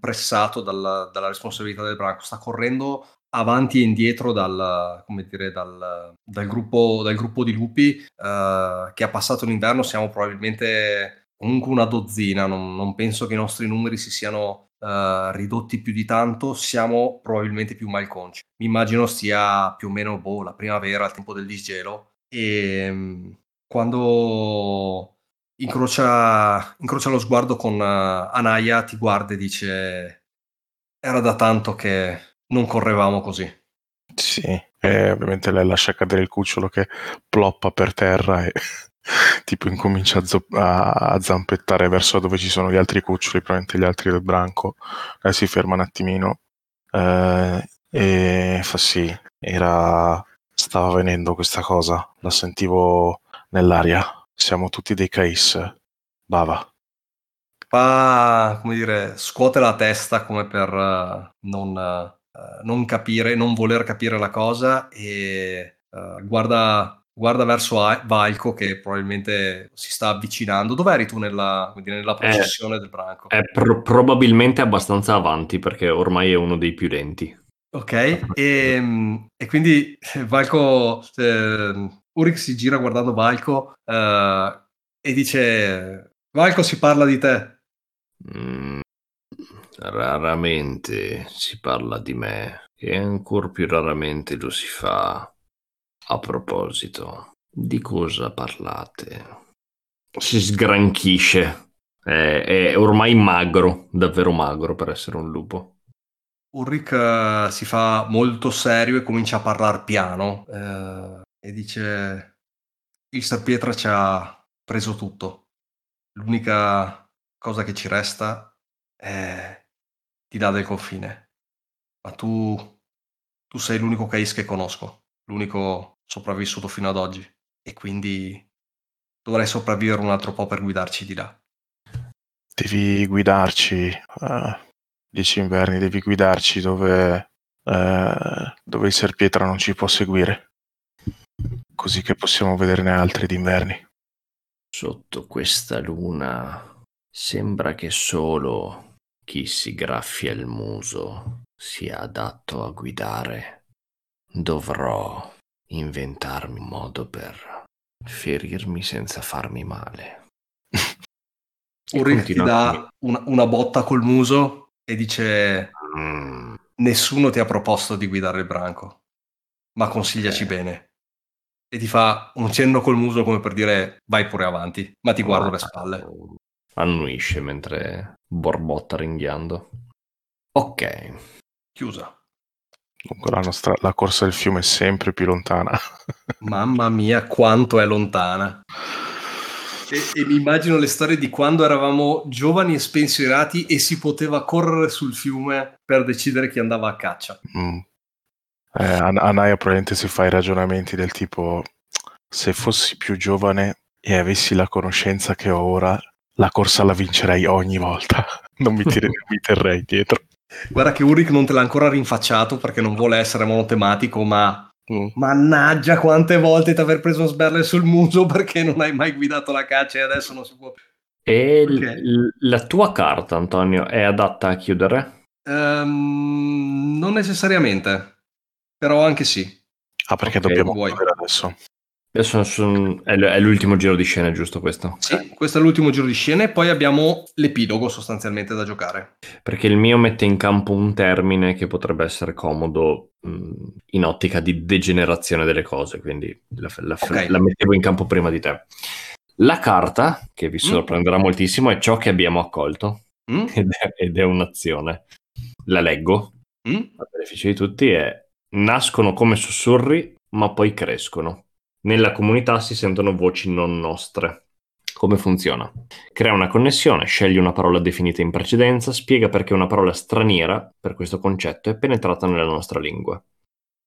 pressato dalla, dalla responsabilità del branco. Sta correndo avanti e indietro dal, dire, dal, dal, gruppo, dal gruppo, di lupi uh, che ha passato l'inverno. Siamo probabilmente comunque una dozzina, non, non, penso che i nostri numeri si siano uh, ridotti più di tanto, siamo probabilmente più malconci. Mi immagino sia più o meno boh, la primavera, il tempo del disgelo e um, quando incrocia, incrocia, lo sguardo con uh, Anaya, ti guarda e dice era da tanto che non correvamo così. Sì, e ovviamente lei lascia cadere il cucciolo che ploppa per terra e tipo incomincia a, zo- a, zampettare verso dove ci sono gli altri cuccioli, probabilmente gli altri del branco. Lei si ferma un attimino eh, e fa sì, era... stava venendo questa cosa, la sentivo nell'aria. Siamo tutti dei case. Bava. Fa, come dire, scuote la testa come per uh, non... Uh eh, non capire, non voler capire la cosa e uh, guarda, guarda, verso Valco che probabilmente si sta avvicinando. Dove eri tu nella, nella processione è, del branco? È pro- probabilmente abbastanza avanti perché ormai è uno dei più lenti. Ok, e, ehm, e quindi Valco, eh, Uric si gira guardando Valco uh, e dice: Valco si parla di te. Mm, Raramente si parla di me e ancor più raramente lo si fa. A proposito, di cosa parlate? Si sgranchisce. È, è ormai magro, davvero magro per essere un lupo. Ulrich uh, si fa molto serio e comincia a parlare piano uh, e dice il Serpietra ci ha preso tutto. L'unica cosa che ci resta è di là del confine. Ma tu, tu sei l'unico Cais che conosco, l'unico sopravvissuto fino ad oggi. E quindi dovrai sopravvivere un altro po' per guidarci di là. Devi guidarci, uh, dieci inverni, devi guidarci dove, uh, dove il Serpietra non ci può seguire, così che possiamo vederne altri d'inverni. Sotto questa luna sembra che solo chi si graffia il muso sia adatto a guidare. Dovrò inventarmi un modo per ferirmi senza farmi male. Ulrich ti dà una, una, botta col muso e dice mm. nessuno ti ha proposto di guidare il branco, ma consigliaci eh. bene. E ti fa un cenno col muso come per dire vai pure avanti, ma ti guardo ah, le spalle. Annuisce mentre borbotta ringhiando. Ok. Chiusa. Comunque la, nostra, la corsa del fiume è sempre più lontana. Mamma mia, quanto è lontana. E, e, mi immagino le storie di quando eravamo giovani e spensierati e si poteva correre sul fiume per decidere chi andava a caccia. Mm. Eh, Anaya probabilmente si fa i ragionamenti del tipo se fossi più giovane e avessi la conoscenza che ho ora, la corsa la vincerei ogni volta. Non mi, tire, mi terrei dietro. Guarda che Ulrich non te l'ha ancora rinfacciato perché non vuole essere monotematico, ma mm. mannaggia quante volte ti aver preso sberle sul muso perché non hai mai guidato la caccia e adesso non si può più. E okay. l- la tua carta, Antonio, è adatta a chiudere? Um, non necessariamente, però anche sì. Ah, perché okay, dobbiamo chiudere adesso? Adesso sono, è l'ultimo giro di scena, giusto questo? Sì, questo è l'ultimo giro di scena e poi abbiamo l'epilogo sostanzialmente da giocare. Perché il mio mette in campo un termine che potrebbe essere comodo mh, in ottica di degenerazione delle cose, quindi la, la, okay. la, mettevo in campo prima di te. La carta, che vi mm. sorprenderà mm. moltissimo, è ciò che abbiamo accolto mm. ed, è, ed, è, un'azione. La leggo, mm. a beneficio di tutti, è nascono come sussurri, ma poi crescono nella comunità si sentono voci non nostre. Come funziona? Crea una connessione, scegli una parola definita in precedenza, spiega perché una parola straniera per questo concetto è penetrata nella nostra lingua.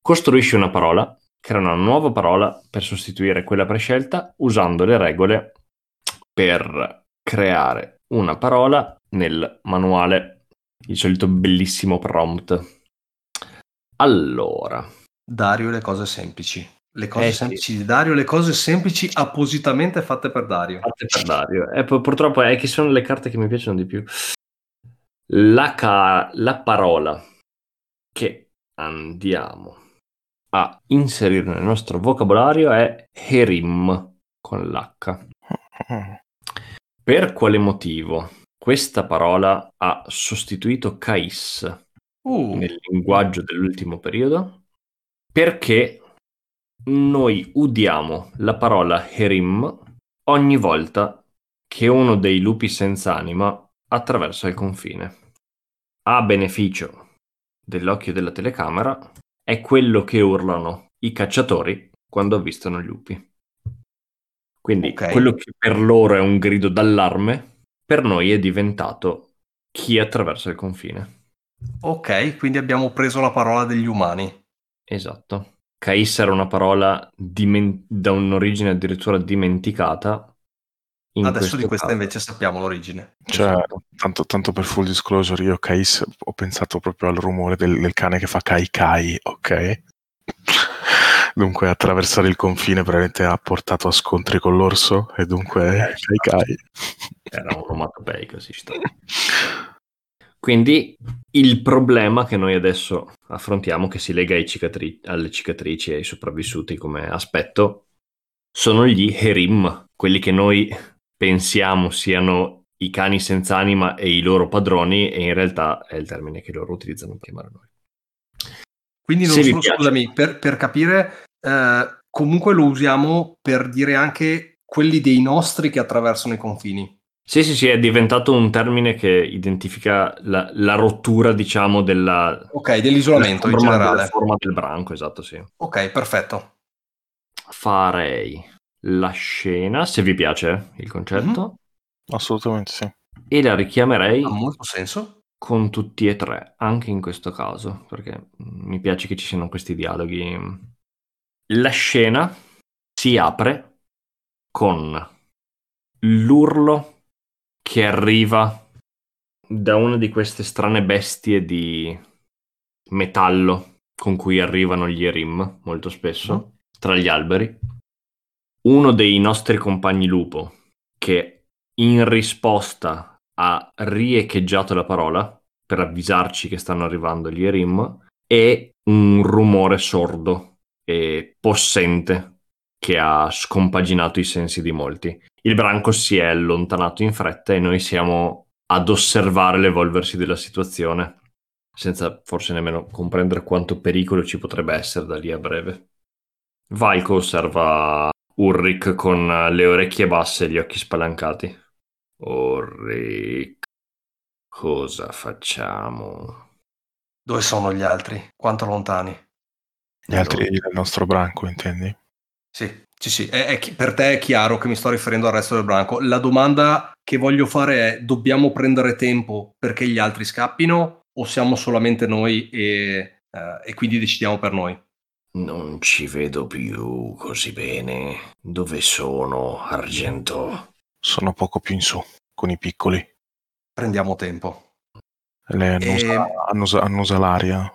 Costruisci una parola, crea una nuova parola per sostituire quella prescelta usando le regole per creare una parola nel manuale, il solito bellissimo prompt. Allora. Dario, le cose semplici. Le cose eh, semplici sì. di Dario, le cose semplici appositamente fatte per Dario. Fatte per Dario. E poi, purtroppo è che sono le carte che mi piacciono di più. La, ca- la parola che andiamo a inserire nel nostro vocabolario è Herim con l'H. Per quale motivo questa parola ha sostituito Kais uh. nel linguaggio dell'ultimo periodo? Perché noi udiamo la parola Herim ogni volta che uno dei lupi senza anima attraversa il confine. A beneficio dell'occhio della telecamera è quello che urlano i cacciatori quando avvistano gli lupi. Quindi okay. quello che per loro è un grido d'allarme, per noi è diventato chi attraversa il confine. Ok, quindi abbiamo preso la parola degli umani. Esatto. Cais era una parola dimen- da un'origine addirittura dimenticata. Adesso di questa caso. invece sappiamo l'origine. Cioè, tanto, tanto, per full disclosure, io Cais ho pensato proprio al rumore del, del cane che fa Kai Kai, ok? dunque attraversare il confine veramente ha portato a scontri con l'orso e dunque eh, Kai Kai. Era un onomatopeico, si sta. Quindi il problema che noi adesso affrontiamo, che si lega cicatri- alle cicatrici e ai sopravvissuti come aspetto, sono gli Herim, quelli che noi pensiamo siano i cani senza anima e i loro padroni, e in realtà è il termine che loro utilizzano per chiamare noi. Quindi non solo, scusami, per, per capire, eh, comunque lo usiamo per dire anche quelli dei nostri che attraversano i confini. Sì, sì, sì, è diventato un termine che identifica la, la rottura, diciamo, della... Ok, dell'isolamento in generale. La forma del branco, esatto, sì. Ok, perfetto. Farei la scena, se vi piace il concetto. Mm-hmm. Assolutamente sì. E la richiamerei... Ha molto senso. Con tutti e tre, anche in questo caso, perché mi piace che ci siano questi dialoghi. La scena si apre con l'urlo che arriva da una di queste strane bestie di metallo con cui arrivano gli Erim molto spesso mm. tra gli alberi. Uno dei nostri compagni lupo che in risposta ha riecheggiato la parola per avvisarci che stanno arrivando gli Erim e un rumore sordo e possente che ha scompaginato i sensi di molti. Il branco si è allontanato in fretta e noi siamo ad osservare l'evolversi della situazione, senza forse nemmeno comprendere quanto pericolo ci potrebbe essere da lì a breve. Valko osserva Ulrich con le orecchie basse e gli occhi spalancati. Ulrich, cosa facciamo? Dove sono gli altri? Quanto lontani? Gli altri del nostro branco, intendi? Sì, sì, sì. È, è, per te è chiaro che mi sto riferendo al resto del branco. La domanda che voglio fare è: dobbiamo prendere tempo perché gli altri scappino o siamo solamente noi e, uh, e quindi decidiamo per noi? Non ci vedo più così bene. Dove sono, Argento? Sono poco più in su, con i piccoli. Prendiamo tempo. Le annusa, e... annusa, annusa l'aria.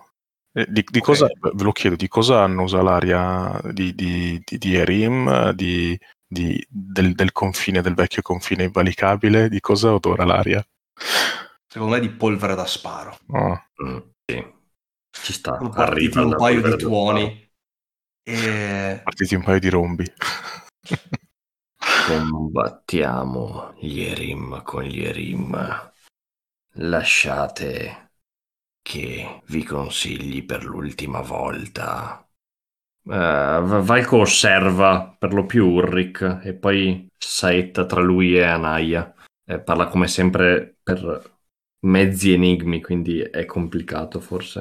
Eh, di, di okay. cosa, ve lo chiedo, di cosa annusa l'aria di, di, di, di Erim, di, di, del, del, confine, del vecchio confine invalicabile? Di cosa odora l'aria? Secondo me di polvere da sparo. Oh. Mm, sì. Ci sta. Arriva un paio di tuoni. E... Partiti un paio di rombi. Combattiamo gli Erim con gli Erim. Lasciate che vi consigli per l'ultima volta. Uh, Valco osserva per lo più Ulrich e poi saetta tra lui e Anaya. Eh, parla come sempre per mezzi enigmi, quindi è complicato forse.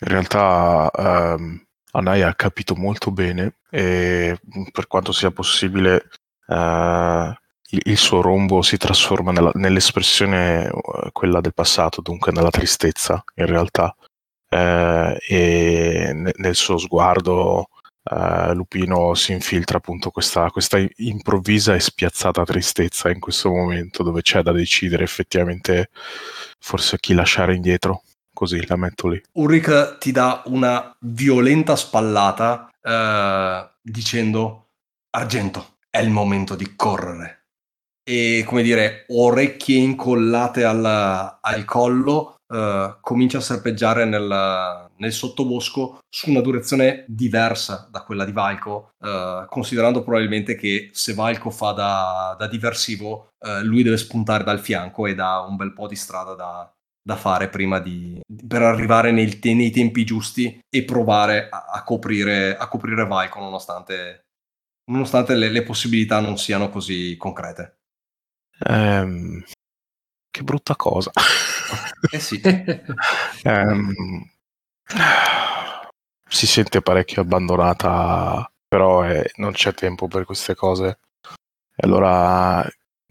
In realtà um, Anaya ha capito molto bene e per quanto sia possibile uh, il, suo rombo si trasforma nella, nell'espressione uh, quella del passato, dunque nella tristezza in realtà. Uh, e ne, nel suo sguardo Lupino si infiltra appunto questa, questa improvvisa e spiazzata tristezza in questo momento dove c'è da decidere effettivamente forse chi lasciare indietro così la metto lì. Ulrich ti dà una violenta spallata eh, dicendo Argento, è il momento di correre. E come dire, orecchie incollate al, al collo, eh, comincia a serpeggiare nel, nel, sottobosco su una direzione diversa da quella di Valco, eh, considerando probabilmente che se Valco fa da, da diversivo, eh, lui deve spuntare dal fianco ed ha un bel po' di strada da, da fare prima di, per arrivare nei, nei tempi giusti e provare a, a coprire, a coprire Vaiko nonostante, nonostante le, le, possibilità non siano così concrete. Um, che brutta cosa. eh sì. um, si sente parecchio abbandonata, però eh, non c'è tempo per queste cose. E allora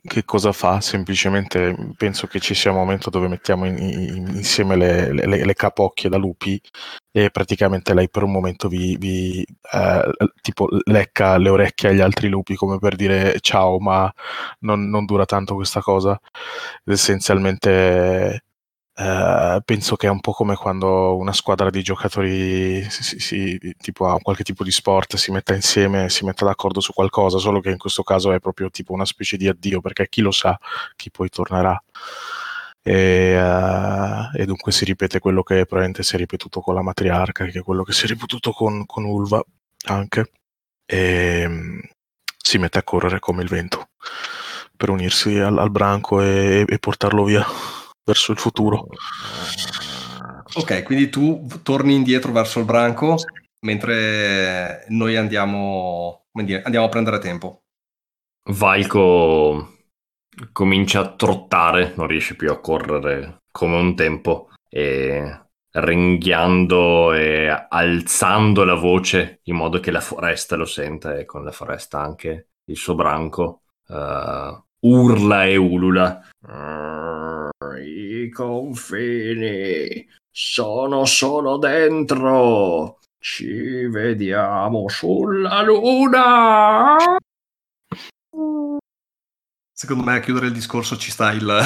che cosa fa? Semplicemente penso che ci sia un momento dove mettiamo in, in, insieme le, le, le, capocchie da lupi e praticamente lei per un momento vi, vi eh, tipo lecca le orecchie agli altri lupi come per dire ciao ma non, non dura tanto questa cosa essenzialmente Uh, penso che è un po' come quando una squadra di giocatori si, si, tipo a qualche tipo di sport si metta insieme, si metta d'accordo su qualcosa, solo che in questo caso è proprio tipo una specie di addio, perché chi lo sa chi poi tornerà. E, uh, e dunque si ripete quello che probabilmente si è ripetuto con la matriarca, che è quello che si è ripetuto con, con Ulva anche, e um, si mette a correre come il vento per unirsi al, al branco e, e portarlo via verso il futuro. Ok, quindi tu torni indietro verso il branco sì. mentre noi andiamo, dire, andiamo a prendere tempo. Valco comincia a trottare, non riesce più a correre come un tempo e ringhiando e alzando la voce in modo che la foresta lo senta e con la foresta anche il suo branco uh, urla e ulula. I confini sono solo dentro. Ci vediamo sulla luna. Secondo me a chiudere il discorso ci sta il,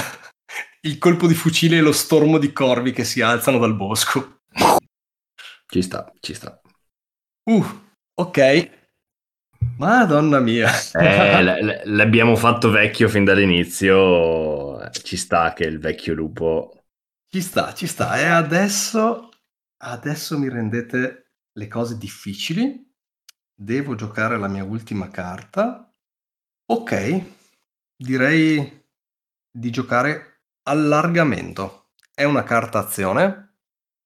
il colpo di fucile e lo stormo di corvi che si alzano dal bosco. Ci sta, ci sta. Uh, ok. Madonna mia. Eh, l- l'abbiamo fatto vecchio fin dall'inizio. Ci sta che il vecchio lupo. Ci sta, ci sta. E adesso, adesso mi rendete le cose difficili. Devo giocare la mia ultima carta. Ok, direi di giocare allargamento. È una carta azione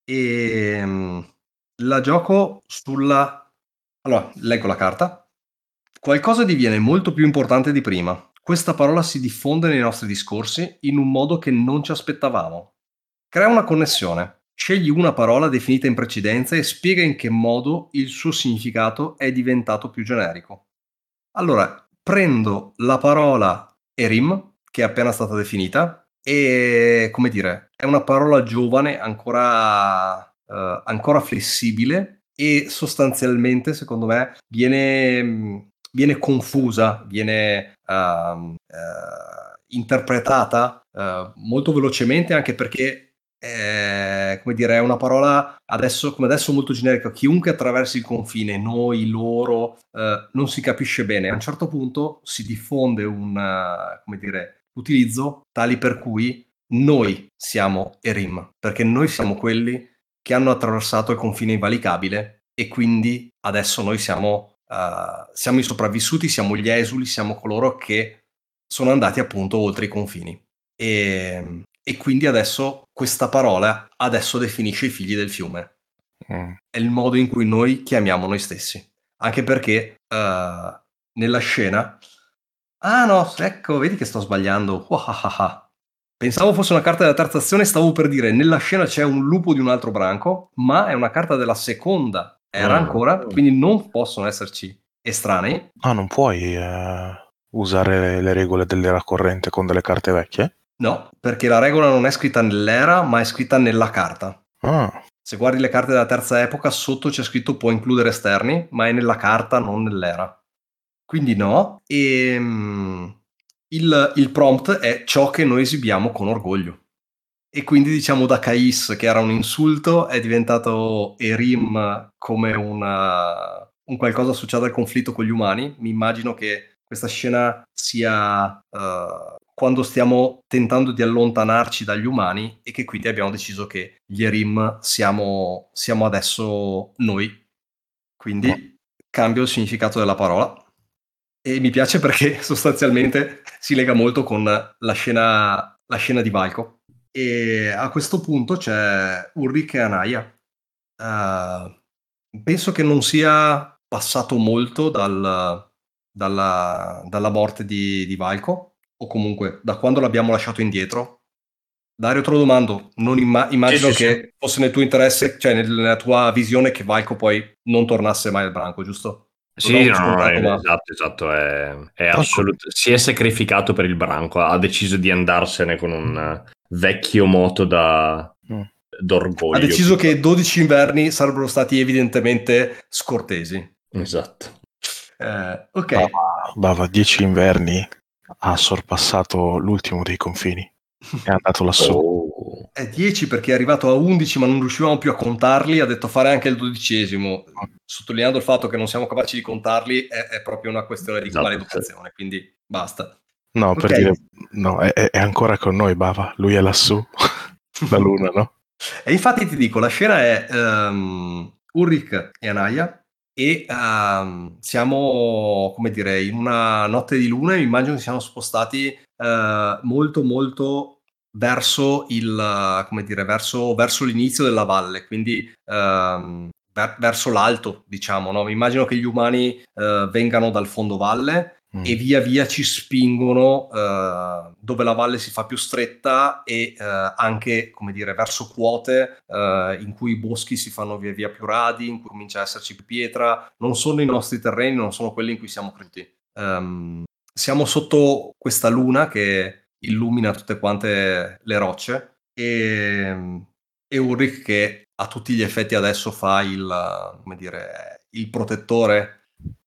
e mm, la gioco sulla... Allora, leggo la carta. Qualcosa diviene molto più importante di prima. Questa parola si diffonde nei nostri discorsi in un modo che non ci aspettavamo. Crea una connessione. Scegli una parola definita in precedenza e spiega in che modo il suo significato è diventato più generico. Allora, prendo la parola Erim, che è appena stata definita, e come dire, è una parola giovane, ancora, uh, ancora flessibile e sostanzialmente, secondo me, viene, viene confusa, viene uh, interpretata uh, molto velocemente anche perché è, come dire, è una parola adesso, come adesso molto generica. Chiunque attraversi il confine, noi, loro, uh, non si capisce bene. A un certo punto si diffonde un, utilizzo tali per cui noi siamo Erim, perché noi siamo quelli che hanno attraversato il confine invalicabile e quindi adesso noi siamo, uh, siamo i sopravvissuti, siamo gli esuli, siamo coloro che sono andati appunto oltre i confini. E, e quindi adesso questa parola adesso definisce i figli del fiume. Mm. È il modo in cui noi chiamiamo noi stessi. Anche perché uh, nella scena Ah no, ecco, vedi che sto sbagliando. Oh, ah, ah, ah. Pensavo fosse una carta della terza azione, stavo per dire nella scena c'è un lupo di un altro branco, ma è una carta della seconda era mm. ancora, quindi non possono esserci estranei. Ah, non puoi eh, usare le regole dell'era corrente con delle carte vecchie? No, perché la regola non è scritta nell'era, ma è scritta nella carta. Ah. Se guardi le carte della terza epoca, sotto c'è scritto può includere esterni, ma è nella carta, non nell'era. Quindi no. E um, il, il, prompt è ciò che noi esibiamo con orgoglio. E quindi diciamo da Kais, che era un insulto, è diventato Erim come una, un qualcosa associato al conflitto con gli umani. Mi immagino che questa scena sia uh, quando stiamo tentando di allontanarci dagli umani e che quindi abbiamo deciso che gli Erim siamo, siamo adesso noi. Quindi cambio il significato della parola e mi piace perché sostanzialmente si lega molto con la scena, la scena di Valco. E a questo punto c'è Ulrich e Anaya. Uh, penso che non sia passato molto dal, dalla, dalla, morte di, di Valco, o comunque da quando l'abbiamo lasciato indietro. Dario, te lo domando, non imma- immagino sì, sì, che sì. fosse nel tuo interesse, cioè nella tua visione che Valco poi non tornasse mai al branco, giusto? Sì, no, no, no, esatto, esatto, è, è assoluto. Si è sacrificato per il branco, ha deciso di andarsene con un vecchio moto da, mm. d'orgoglio. Ha deciso che 12 inverni sarebbero stati evidentemente scortesi. Esatto. Eh, ok. Bava, Bava 10 inverni ha sorpassato l'ultimo dei confini. È andato lassù. Oh. È 10 perché è arrivato a 11 ma non riuscivamo più a contarli, ha detto fare anche il dodicesimo. Sottolineando il fatto che non siamo capaci di contarli è, è proprio una questione di esatto, maleducazione, sì. quindi basta. No, okay. per dire, no, è, è, ancora con noi Bava, lui è lassù, la luna, no? E infatti ti dico, la scena è um, Ulrich e Anaya e um, siamo, come dire, in una notte di luna e mi immagino che siamo spostati uh, molto molto verso il, come dire, verso, verso l'inizio della valle, quindi um, ver- verso l'alto, diciamo, no? Mi immagino che gli umani uh, vengano dal fondo valle mm. e via via ci spingono uh, dove la valle si fa più stretta e uh, anche, come dire, verso quote uh, in cui i boschi si fanno via via più radi, in cui comincia a esserci più pietra. Non sono i nostri terreni, non sono quelli in cui siamo cresciuti. Um, siamo sotto questa luna che illumina tutte quante le rocce e, e Ulrich che a tutti gli effetti adesso fa il, dire, il protettore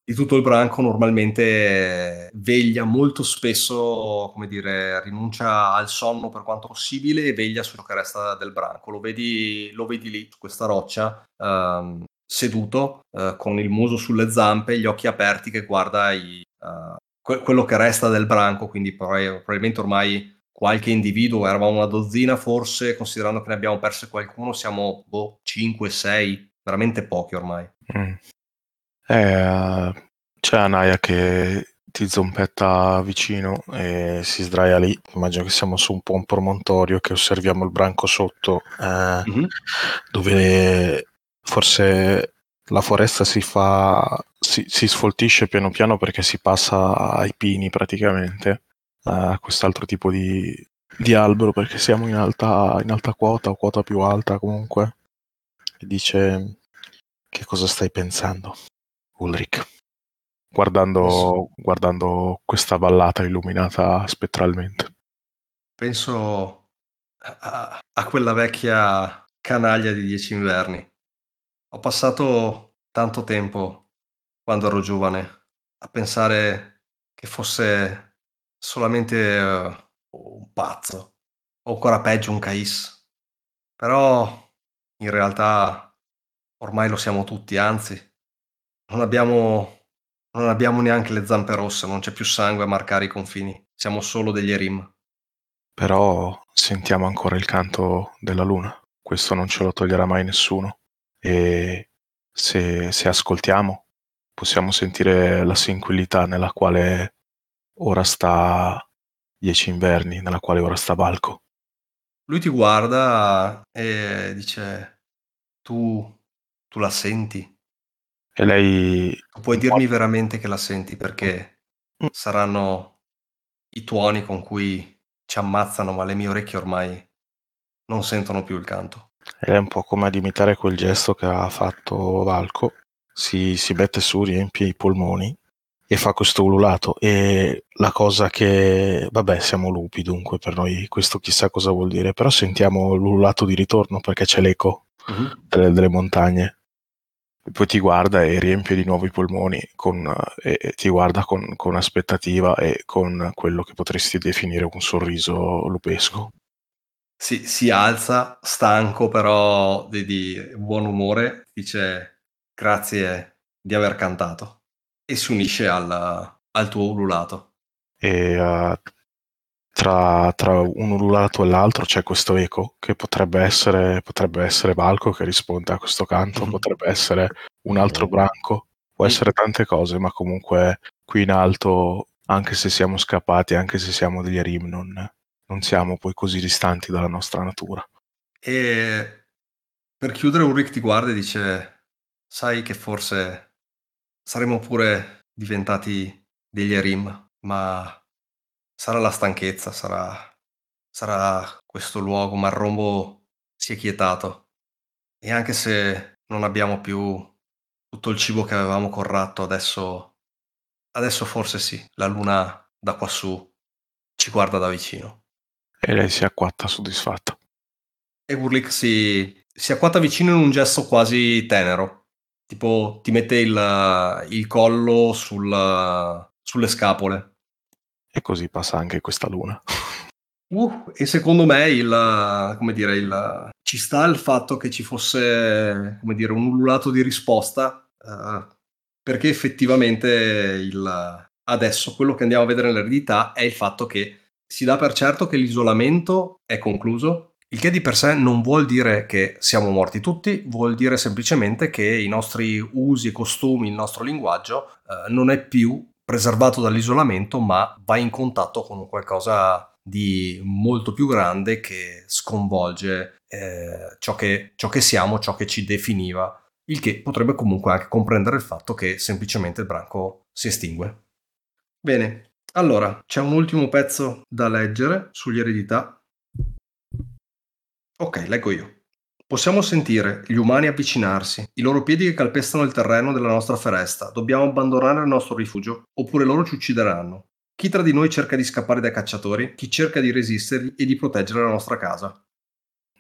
di tutto il branco normalmente veglia molto spesso, come dire, rinuncia al sonno per quanto possibile e veglia su ciò che resta del branco. Lo vedi, lo vedi lì, su questa roccia, um, seduto, uh, con il muso sulle zampe, gli occhi aperti che guarda i, uh, que- quello che resta del branco, quindi probabilmente ormai qualche individuo, eravamo una dozzina forse, considerando che ne abbiamo perso qualcuno, siamo boh, 5, 6, veramente pochi ormai. Mm. Eh, c'è Anaya che ti zompetta vicino e si sdraia lì. Immagino che siamo su un po' un promontorio che osserviamo il branco sotto, eh, mm-hmm. dove forse la foresta si fa si, si, sfoltisce piano piano perché si passa ai pini praticamente a quest'altro tipo di, di albero perché siamo in alta, in alta quota o quota più alta comunque e dice che cosa stai pensando Ulrich. Guardando, guardando questa vallata illuminata spettralmente. Penso a, a quella vecchia canaglia di dieci inverni. Ho passato tanto tempo quando ero giovane a pensare che fosse solamente uh, un pazzo o ancora peggio un cais. Però in realtà ormai lo siamo tutti anzi non abbiamo, non abbiamo neanche le zampe rosse, non c'è più sangue a marcare i confini, siamo solo degli erim. Però sentiamo ancora il canto della luna, questo non ce lo toglierà mai nessuno. E se, se ascoltiamo, possiamo sentire la tranquillità nella quale ora sta Dieci Inverni, nella quale ora sta Valco. Lui ti guarda e dice: Tu, tu la senti? E lei... Puoi dirmi veramente che la senti perché mm. saranno i tuoni con cui ci ammazzano, ma le mie orecchie ormai non sentono più il canto. Ed è un po' come ad imitare quel gesto che ha fatto Valco. Si, si mette su, riempie i polmoni e fa questo ululato. E la cosa che, vabbè, siamo lupi, dunque per noi questo chissà cosa vuol dire, però sentiamo l'ululato di ritorno perché c'è l'eco uh-huh. delle, delle montagne poi ti guarda e riempie di nuovo i polmoni con, e, e ti guarda con, con, aspettativa e con quello che potresti definire un sorriso lupesco. Si, si alza, stanco però di, di, buon umore, dice grazie di aver cantato e si unisce al, al tuo ululato. E uh, tra, tra, un ululato e l'altro c'è questo eco che potrebbe essere, potrebbe essere Valco che risponde a questo canto, mm-hmm. potrebbe essere un altro branco, può essere tante cose, ma comunque qui in alto, anche se siamo scappati, anche se siamo degli Arim, non, non siamo poi così distanti dalla nostra natura. E per chiudere Ulrich ti guarda e dice, sai che forse saremmo pure diventati degli Arim, ma sarà la stanchezza, sarà, sarà questo luogo, ma il rombo si è quietato. E anche se non abbiamo più tutto il cibo che avevamo corratto, adesso, adesso forse sì, la luna da quassù ci guarda da vicino. E lei si acquatta soddisfatta. E Burlick si, si acquatta vicino in un gesto quasi tenero, tipo ti mette il, il collo sul, sulle scapole e così passa anche questa luna. Uh, e secondo me il, come dire, il, ci sta il fatto che ci fosse come dire, un ululato di risposta, uh, perché effettivamente il, adesso quello che andiamo a vedere nell'eredità è il fatto che si dà per certo che l'isolamento è concluso, il che di per sé non vuol dire che siamo morti tutti, vuol dire semplicemente che i nostri usi e costumi, il nostro linguaggio uh, non è più preservato dall'isolamento, ma va in contatto con qualcosa di molto più grande che sconvolge eh, ciò, che, ciò che siamo, ciò che ci definiva, il che potrebbe comunque anche comprendere il fatto che semplicemente il branco si estingue. Bene, allora c'è un ultimo pezzo da leggere sugli eredità. Ok, leggo io. Possiamo sentire gli umani avvicinarsi, i loro piedi che calpestano il terreno della nostra foresta. Dobbiamo abbandonare il nostro rifugio, oppure loro ci uccideranno. Chi tra di noi cerca di scappare dai cacciatori? Chi cerca di resistergli e di proteggere la nostra casa?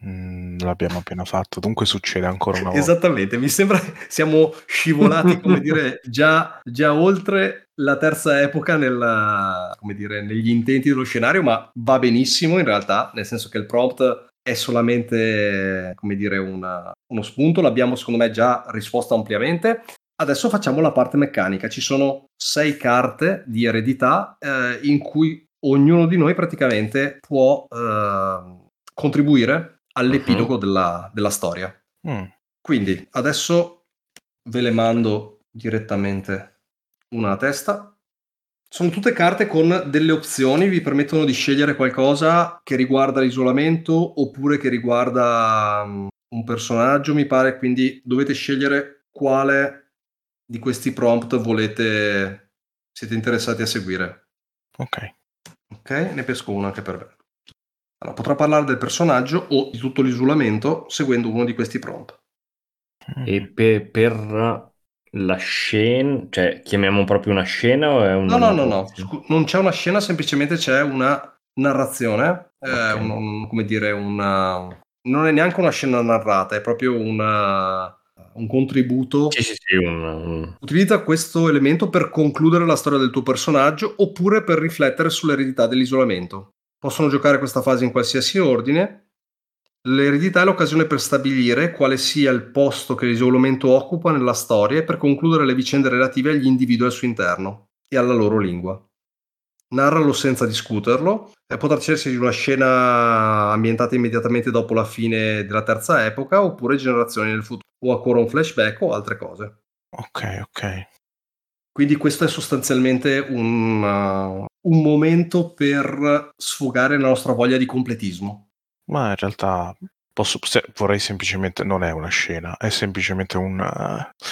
Mm, l'abbiamo appena fatto, dunque succede ancora una volta. Esattamente, mi sembra che siamo scivolati, come dire, già, già oltre la terza epoca nella, come dire, negli intenti dello scenario, ma va benissimo in realtà, nel senso che il prompt è solamente, come dire, una, uno spunto, l'abbiamo secondo me già risposto ampiamente. Adesso facciamo la parte meccanica, ci sono sei carte di eredità eh, in cui ognuno di noi praticamente può eh, contribuire all'epilogo uh-huh. della, della, storia. Mm. Quindi adesso ve le mando direttamente una a testa. Sono tutte carte con delle opzioni, vi permettono di scegliere qualcosa che riguarda l'isolamento oppure che riguarda um, un personaggio, mi pare, quindi dovete scegliere quale di questi prompt volete siete interessati a seguire. Ok. Ok, ne pesco uno anche per me. Allora, potrà parlare del personaggio o di tutto l'isolamento seguendo uno di questi prompt. E per, per la scena, cioè chiamiamo proprio una scena o è un... No, no, no, no, Scu- non c'è una scena, semplicemente c'è una narrazione, eh, okay. eh, un, un, come dire, una... non è neanche una scena narrata, è proprio una, un contributo. Sì, sì, sì, un, un... Utilizza questo elemento per concludere la storia del tuo personaggio oppure per riflettere sull'eredità dell'isolamento. Possono giocare questa fase in qualsiasi ordine. L'eredità è l'occasione per stabilire quale sia il posto che l'isolamento occupa nella storia e per concludere le vicende relative agli individui al suo interno e alla loro lingua. Narralo senza discuterlo e potrà trattarsi di una scena ambientata immediatamente dopo la fine della terza epoca oppure generazioni nel futuro o ancora un flashback o altre cose. Ok, ok. Quindi questo è sostanzialmente un, uh, un momento per sfogare la nostra voglia di completismo. Ma in realtà posso, se, vorrei semplicemente, non è una scena, è semplicemente un... Uh,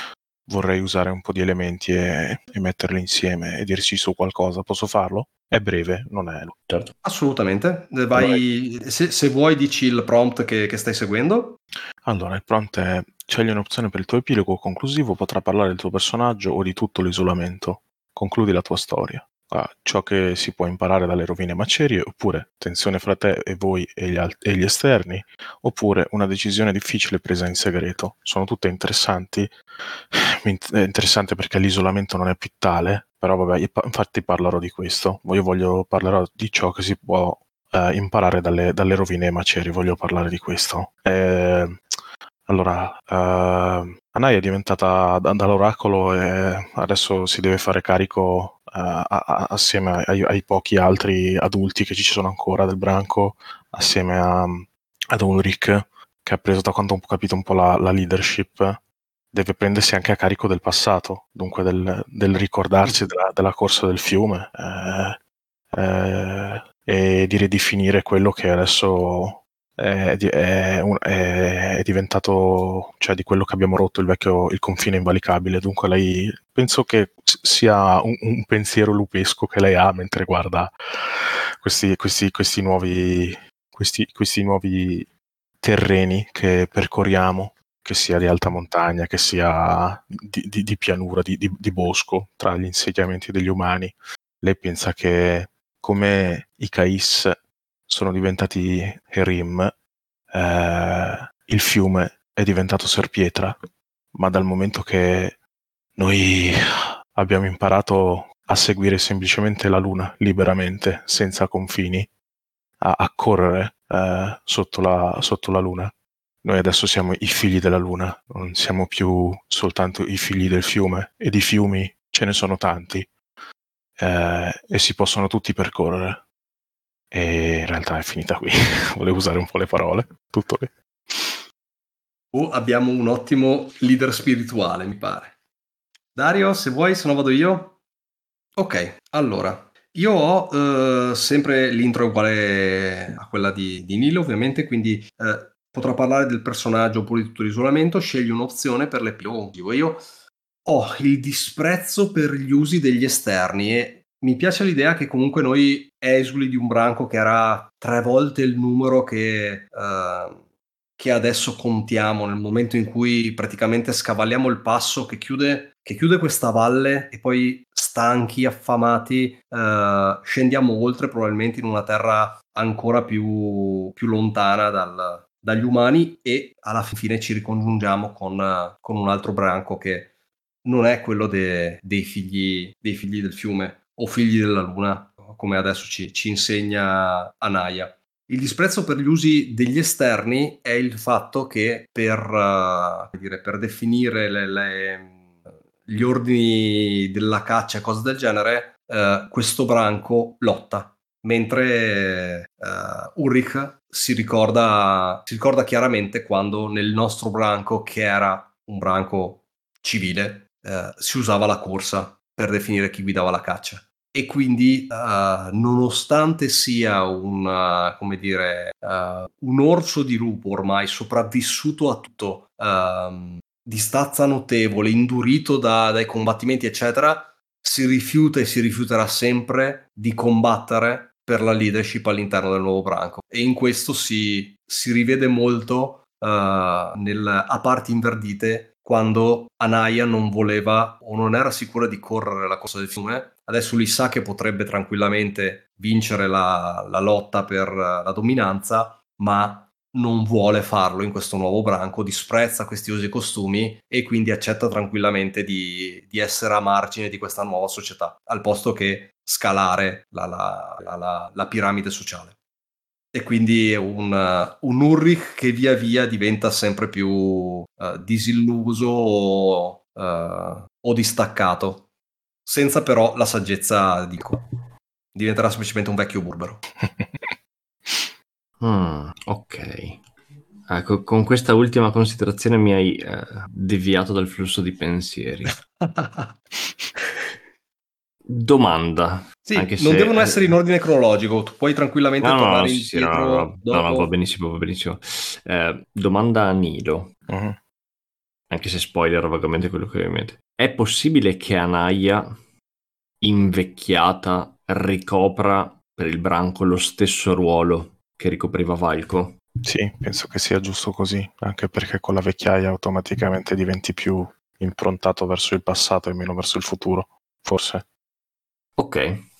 vorrei usare un po' di elementi e, e, metterli insieme e dirci su qualcosa. Posso farlo? È breve, non è... Certo. Assolutamente. Vai, se, se, vuoi dici il prompt che, che stai seguendo. Allora, il prompt è Scegli un'opzione per il tuo epilogo conclusivo, potrà parlare del tuo personaggio o di tutto l'isolamento. Concludi la tua storia. Ah, ciò che si può imparare dalle rovine macerie, oppure tensione fra te e voi e gli, alt- e gli esterni, oppure una decisione difficile presa in segreto. Sono tutte interessanti. È interessante perché l'isolamento non è più tale, però vabbè, infatti parlerò di questo. Io voglio parlerò di ciò che si può eh, imparare dalle, dalle rovine macerie, voglio parlare di questo. Eh, allora, uh, Anai è diventata dall'oracolo e adesso si deve fare carico uh, a- a- assieme ai-, ai, pochi altri adulti che ci sono ancora del branco, assieme a- ad Ulrich, che ha preso da quanto ho capito un po' la, la leadership, deve prendersi anche a carico del passato, dunque del, del ricordarsi della, della, corsa del fiume eh, eh, e di ridefinire quello che adesso è, è, è, diventato, cioè di quello che abbiamo rotto il vecchio, il confine invalicabile. Dunque lei, penso che sia un, un pensiero lupesco che lei ha mentre guarda questi, questi, questi, nuovi, questi nuovi terreni che percorriamo, che sia di alta montagna, che sia di, di, di pianura, di, di, bosco, tra gli insediamenti degli umani. Lei pensa che come i Cais sono diventati Herim, eh, il fiume è diventato Serpietra, ma dal momento che noi abbiamo imparato a seguire semplicemente la luna liberamente, senza confini, a, a correre eh, sotto, la, sotto la luna. Noi adesso siamo i figli della luna, non siamo più soltanto i figli del fiume, e di fiumi ce ne sono tanti, eh, e si possono tutti percorrere. E in realtà è finita qui. Volevo usare un po' le parole. Tutto lì. Oh, abbiamo un ottimo leader spirituale, mi pare. Dario, se vuoi, se no vado io. Ok, allora. Io ho eh, sempre l'intro uguale a quella di, di Nilo, ovviamente, quindi eh, potrò parlare del personaggio oppure di tutto l'isolamento. Scegli un'opzione per l'epilogo. Io ho il disprezzo per gli usi degli esterni e mi piace l'idea che comunque noi esuli di un branco che era tre volte il numero che, uh, che adesso contiamo nel momento in cui praticamente scavalliamo il passo che chiude, che chiude questa valle e poi stanchi, affamati, uh, scendiamo oltre probabilmente in una terra ancora più, più lontana dal, dagli umani e alla fine ci ricongiungiamo con, con un altro branco che non è quello de, dei, figli, dei, figli, del fiume o figli della luna, come adesso ci, ci insegna Anaya. Il disprezzo per gli usi degli esterni è il fatto che per, uh, dire, per definire le, le, gli ordini della caccia e cose del genere, uh, questo branco lotta, mentre uh, Ulrich si ricorda, si ricorda chiaramente quando nel nostro branco, che era un branco civile, eh, si usava la corsa per definire chi guidava la caccia. E quindi, uh, nonostante sia un, come dire, uh, un orso di lupo ormai sopravvissuto a tutto, uh, di stazza notevole, indurito da, dai combattimenti, eccetera, si rifiuta e si rifiuterà sempre di combattere per la leadership all'interno del nuovo branco. E in questo si, si rivede molto nel, a parti inverdite quando Anaya non voleva o non era sicura di correre la corsa del fiume. Adesso lui sa che potrebbe tranquillamente vincere la, la lotta per la dominanza, ma non vuole farlo in questo nuovo branco, disprezza questi usi e costumi e quindi accetta tranquillamente di, di, essere a margine di questa nuova società, al posto che scalare la, la, la, la piramide sociale e quindi un, un Ulrich che via via diventa sempre più uh, disilluso o, uh, o, distaccato, senza però la saggezza di Nico. Diventerà semplicemente un vecchio burbero. mm, ok. Ecco, con questa ultima considerazione mi hai eh, deviato dal flusso di pensieri. Domanda. Sì, non se... devono essere in ordine cronologico, tu puoi tranquillamente no, tornare no, indietro. Sì, no, no, no, no, va benissimo, va benissimo. Eh, domanda a Nido, uh-huh. anche se spoiler vagamente quello che ho in mente. È possibile che Anaya, invecchiata, ricopra per il branco lo stesso ruolo che ricopriva Valco? Sì, penso che sia giusto così, anche perché con la vecchiaia automaticamente diventi più improntato verso il passato e meno verso il futuro, forse. Ok.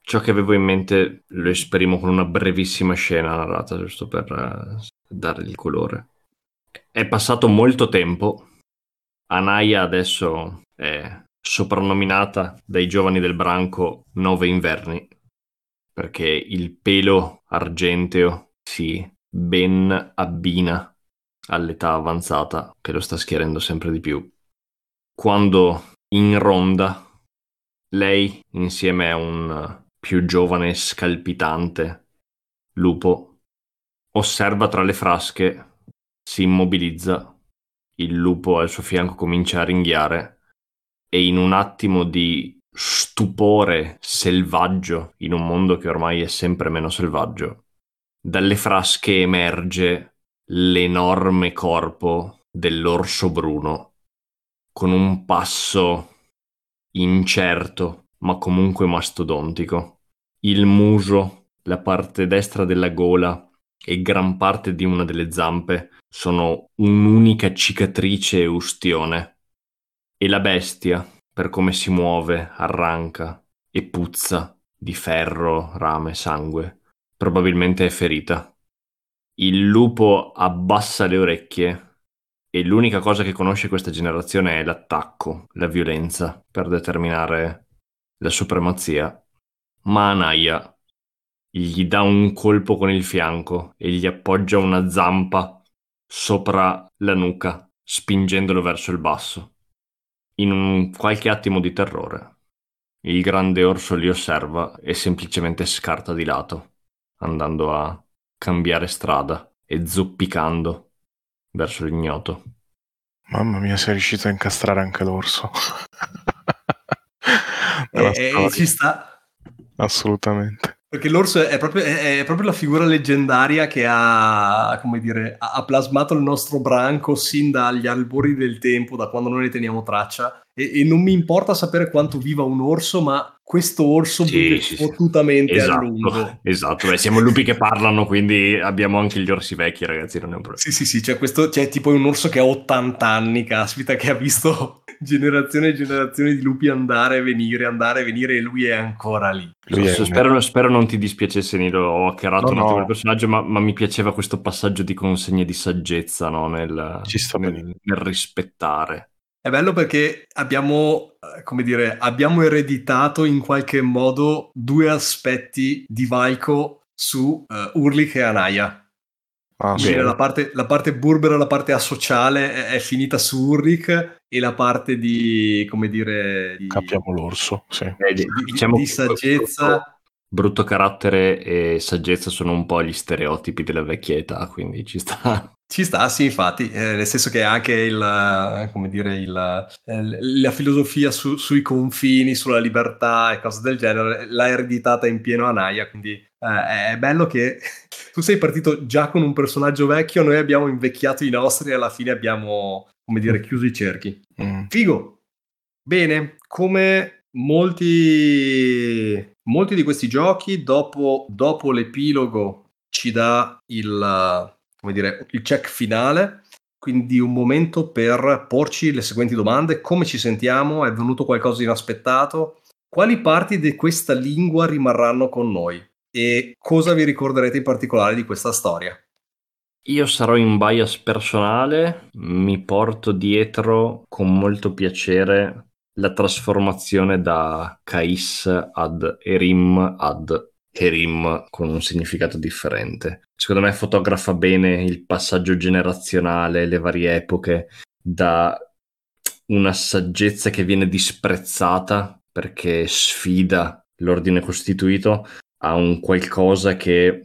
Ciò che avevo in mente lo esprimo con una brevissima scena narrata, giusto per uh, dare il colore. È passato molto tempo. Anaya adesso è soprannominata dai giovani del branco Nove Inverni, perché il pelo argenteo si ben abbina all'età avanzata che lo sta schierendo sempre di più. Quando in ronda lei, insieme a un più giovane scalpitante lupo, osserva tra le frasche, si immobilizza, il lupo al suo fianco comincia a ringhiare e in un attimo di stupore selvaggio in un mondo che ormai è sempre meno selvaggio, dalle frasche emerge l'enorme corpo dell'orso bruno con un passo incerto, ma comunque mastodontico. Il muso, la parte destra della gola e gran parte di una delle zampe sono un'unica cicatrice e ustione. E la bestia, per come si muove, arranca e puzza di ferro, rame, sangue, probabilmente è ferita. Il lupo abbassa le orecchie e l'unica cosa che conosce questa generazione è l'attacco, la violenza per determinare la supremazia. Ma Anaya gli dà un colpo con il fianco e gli appoggia una zampa sopra la nuca, spingendolo verso il basso. In un qualche attimo di terrore, il grande orso li osserva e semplicemente scarta di lato, andando a cambiare strada e zoppicando verso l'ignoto. Mamma mia, sei riuscito a incastrare anche l'orso. e, e eh, eh, ci sta. Assolutamente. Perché l'orso è proprio, è proprio, la figura leggendaria che ha, come dire, ha plasmato il nostro branco sin dagli albori del tempo, da quando noi ne teniamo traccia. E, e, non mi importa sapere quanto viva un orso, ma questo orso Sì, sì, sì. fottutamente a Esatto, lungo. esatto. Beh, siamo lupi che parlano, quindi abbiamo anche gli orsi vecchi, ragazzi, non è un problema. Sì, sì, sì, c'è questo, c'è tipo un orso che ha 80 anni, caspita, che ha visto generazioni e generazioni di lupi andare e venire, andare e venire e lui è ancora lì. Lui è un- spero, spero non ti dispiacesse, Nilo, ho hackerato No, un attimo no. il personaggio, ma, ma mi piaceva questo passaggio di consegne di saggezza no? nel, nel- nel rispettare. È bello perché abbiamo, eh, come dire, abbiamo ereditato in qualche modo due aspetti di Vaiko su eh, Urlik e Anaya. Ah, Quindi. Vero. la parte, la parte burbera, la parte asociale è, è finita su Urlik e la parte di, come dire, di, Capiamo l'orso, sì. Eh, di- di- diciamo di che saggezza. Brutto, carattere e saggezza sono un po' gli stereotipi della vecchia età, quindi ci sta. Ci sta, sì, infatti, eh, nel senso che anche il, eh, come dire, il, eh, la filosofia su- sui confini, sulla libertà e cose del genere, l'ha ereditata in pieno Anaya, quindi eh, è bello che tu sei partito già con un personaggio vecchio, noi abbiamo invecchiato i nostri e alla fine abbiamo, come dire, chiuso i cerchi. Mm. Figo. Bene, come molti, molti di questi giochi, dopo, dopo l'epilogo ci dà il, dire, il check finale, quindi un momento per porci le seguenti domande. Come ci sentiamo? È venuto qualcosa di inaspettato? Quali parti di questa lingua rimarranno con noi? E cosa vi ricorderete in particolare di questa storia? Io sarò in bias personale, mi porto dietro con molto piacere la trasformazione da Kais ad Erim ad Erim con un significato differente. Secondo me fotografa bene il passaggio generazionale, le varie epoche, da una saggezza che viene disprezzata perché sfida l'ordine costituito a un qualcosa che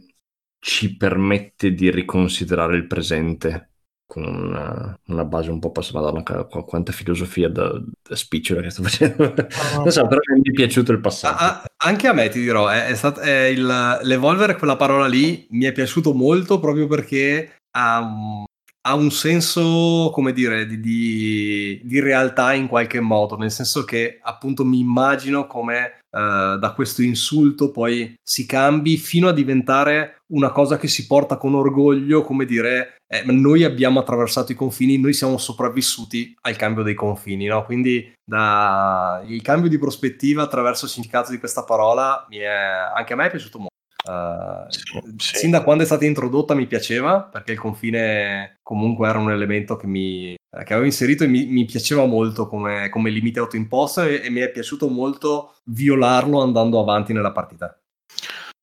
ci permette di riconsiderare il presente con una, una base un po' passata. Madonna, qu- quanta filosofia da, da spicciola che sto facendo. non so, però mi è piaciuto il passaggio. Ah, ah, anche a me ti dirò, è, è stat- è il- l'evolvere quella parola lì mi è piaciuto molto proprio perché ha, un- ha un senso, come dire, di, di- di realtà in qualche modo, nel senso che appunto mi immagino come eh, da questo insulto poi si cambi fino a diventare una cosa che si porta con orgoglio, come dire, eh, noi abbiamo attraversato i confini, noi siamo sopravvissuti al cambio dei confini, no? Quindi da... il cambio di prospettiva attraverso il significato di questa parola mi è... anche a me è piaciuto molto. Uh, Sì, sì. Sin da quando è stata introdotta mi piaceva perché il confine comunque era un elemento che, mi, eh, che avevo inserito e mi, mi piaceva molto come, come limite autoimposto e, e mi è piaciuto molto violarlo andando avanti nella partita.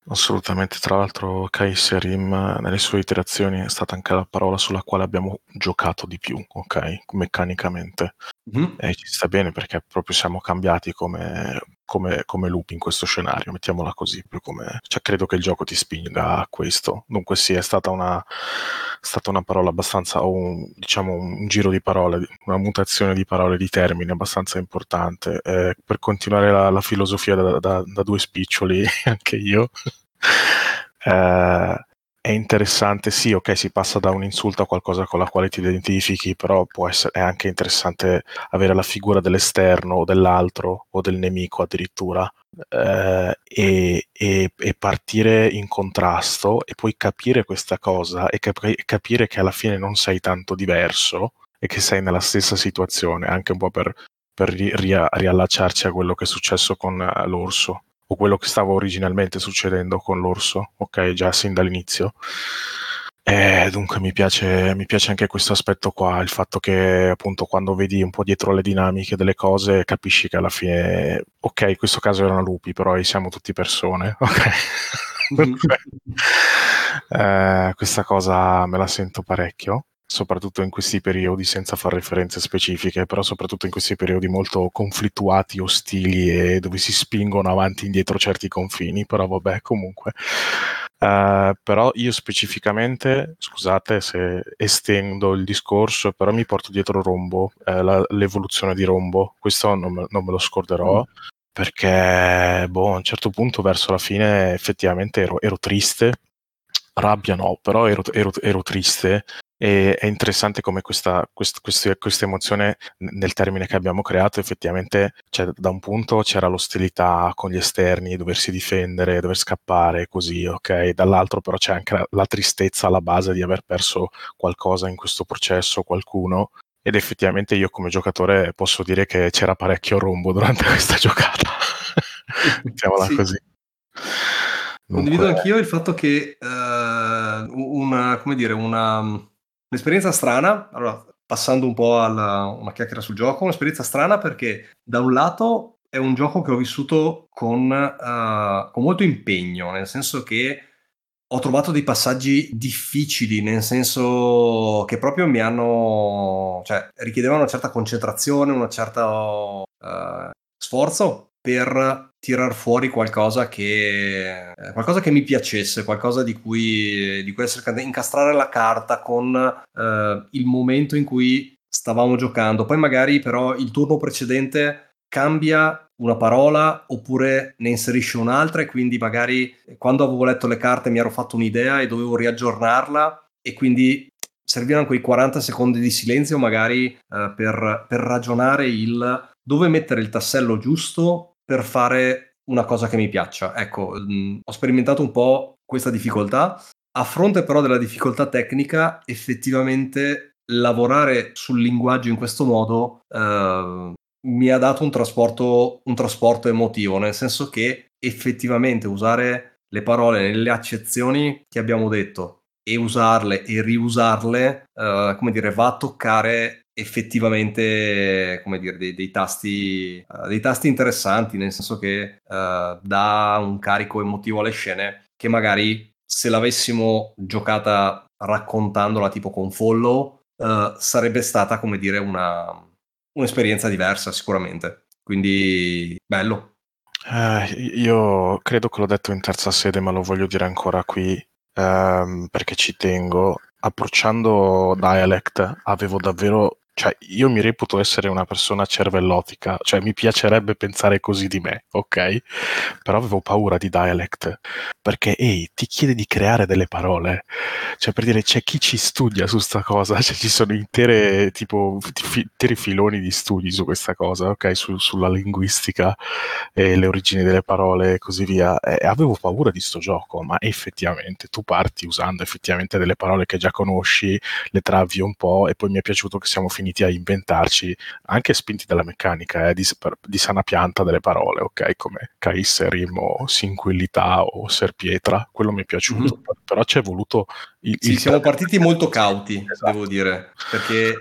Assolutamente, tra l'altro Kaiserim eh, nelle sue iterazioni è stata anche la parola sulla quale abbiamo giocato di più, ok? Meccanicamente. Mhm. E ci sta bene perché proprio siamo cambiati come, come, come lupi in questo scenario, mettiamola così, come... Cioè, credo che il gioco ti spinga a questo. Dunque sì, è stata una, stata una parola abbastanza, un, diciamo un giro di parole, una mutazione di parole, di termini abbastanza importante. Eh, per continuare la, la filosofia da, da- da due spiccioli, anche io, eh, è interessante, sì, ok, si passa da un insulto a qualcosa con la quale ti identifichi, però può essere, è anche interessante avere la figura dell'esterno o dell'altro o del nemico addirittura eh, e, e- e partire in contrasto e poi capire questa cosa e cap- capire che alla fine non sei tanto diverso e che sei nella stessa situazione, anche un po' per, per ri- ria- riallacciarci a quello che è successo con eh, l'orso o quello che stava originalmente succedendo con l'orso, ok, già sin dall'inizio. E dunque mi piace, mi piace anche questo aspetto qua, il fatto che appunto quando vedi un po' dietro le dinamiche delle cose capisci che alla fine, ok, in questo caso erano lupi, però siamo tutti persone, ok? Dunque, eh, questa cosa me la sento parecchio, soprattutto in questi periodi, senza fare referenze specifiche, però soprattutto in questi periodi molto conflittuati, ostili e dove si spingono avanti e indietro certi confini, però vabbè, comunque. Eh, però io specificamente, scusate se estendo il discorso, però mi porto dietro Rombo, eh, la- l'evoluzione di Rombo, questo non me, non me lo scorderò. Perché, boh, a un certo punto verso la fine effettivamente ero, ero triste, rabbia no, però ero, ero- ero triste E è interessante come questa, quest, quest, questa emozione nel termine che abbiamo creato effettivamente cioè, da un punto c'era l'ostilità con gli esterni, doversi difendere, dover scappare, così, ok? Dall'altro però c'è anche la tristezza alla base di aver perso qualcosa in questo processo, qualcuno. Ed effettivamente io come giocatore posso dire che c'era parecchio rombo durante questa giocata. Mettiamola sì. così. Condivido anch'io il fatto che uh, una, come dire, una Un'esperienza strana, allora passando un po' a una chiacchiera sul gioco, un'esperienza strana perché da un lato è un gioco che ho vissuto con, uh, con molto impegno, nel senso che ho trovato dei passaggi difficili, nel senso che proprio mi hanno, cioè richiedevano una certa concentrazione, un certo uh, sforzo per tirar fuori qualcosa che, eh, qualcosa che mi piacesse, qualcosa di cui, di cui essere, incastrare la carta con eh, il momento in cui stavamo giocando. Poi magari però il turno precedente cambia una parola oppure ne inserisce un'altra e quindi magari quando avevo letto le carte mi ero fatto un'idea e dovevo riaggiornarla e quindi servivano quei 40 secondi di silenzio magari eh, per, per ragionare il dove mettere il tassello giusto per fare una cosa che mi piaccia. Ecco, mh, mm, ho sperimentato un po' questa difficoltà. A fronte però della difficoltà tecnica, effettivamente lavorare sul linguaggio in questo modo eh, mi ha dato un trasporto, un trasporto emotivo, nel senso che effettivamente usare le parole nelle accezioni che abbiamo detto e usarle e riusarle, eh, come dire, va a toccare effettivamente come dire, dei, dei, tasti, uh, dei tasti interessanti, nel senso che uh, dà un carico emotivo alle scene che magari se l'avessimo giocata raccontandola tipo con follow uh, sarebbe stata come dire una, un'esperienza diversa sicuramente. Quindi bello. Io credo che l'ho detto in terza sede, ma lo voglio dire ancora qui ehm, perché ci tengo. Approcciando Dialect avevo davvero cioè, io mi reputo essere una persona cervellotica, cioè mi piacerebbe pensare così di me, ok? Però avevo paura di dialect, perché ehi, ti chiede di creare delle parole, cioè per dire c'è chi ci studia su sta cosa, cioè ci sono intere, tipo, fi, interi filoni di studi su questa cosa, ok? Su, sulla linguistica e le origini delle parole e così via. E avevo paura di sto gioco, ma effettivamente tu parti usando effettivamente delle parole che già conosci, le travi un po' e poi mi è piaciuto che siamo finiti finiti a inventarci, anche spinti dalla meccanica, eh, di, di, sana pianta delle parole, ok? Come caisserim o sinquillità o serpietra, quello mi è piaciuto, mm-hmm. però ci è voluto... Il, sì, il siamo partiti molto cauti, esatto. devo dire, perché,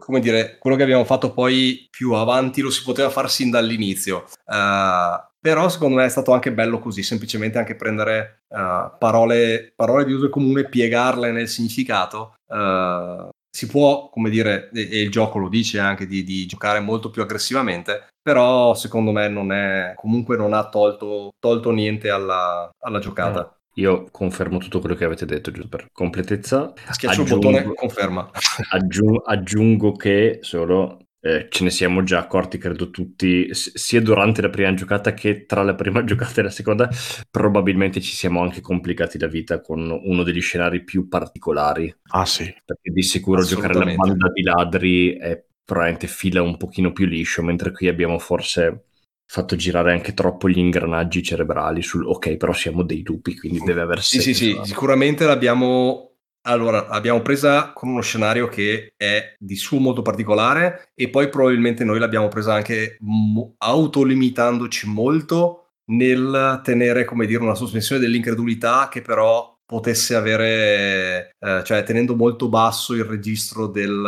come dire, quello che abbiamo fatto poi più avanti lo si poteva fare sin dall'inizio. Uh, però secondo me è stato anche bello così, semplicemente anche prendere uh, parole, parole, di uso comune, piegarle nel significato, uh, si può, come dire, e, il gioco lo dice anche, di, di, giocare molto più aggressivamente, però secondo me non è, comunque non ha tolto, tolto niente alla, alla giocata. No. Io confermo tutto quello che avete detto, giusto per completezza. Schiaccio aggiungo, il bottone, conferma. Aggiungo, aggiungo che solo eh, ce ne siamo già accorti, credo tutti, sia durante la prima giocata che tra la prima giocata e la seconda, probabilmente ci siamo anche complicati la vita con uno degli scenari più particolari. Ah sì. Perché di sicuro giocare la banda di ladri è probabilmente fila un pochino più liscio, mentre qui abbiamo forse fatto girare anche troppo gli ingranaggi cerebrali sul ok, però siamo dei lupi, quindi deve aver Sì, sì, sì, sicuramente l'abbiamo allora, l'abbiamo presa con uno scenario che è di suo molto particolare e poi probabilmente noi l'abbiamo presa anche mo- autolimitandoci molto nel tenere, come dire, una sospensione dell'incredulità che però potesse avere, eh, cioè tenendo molto basso il registro del,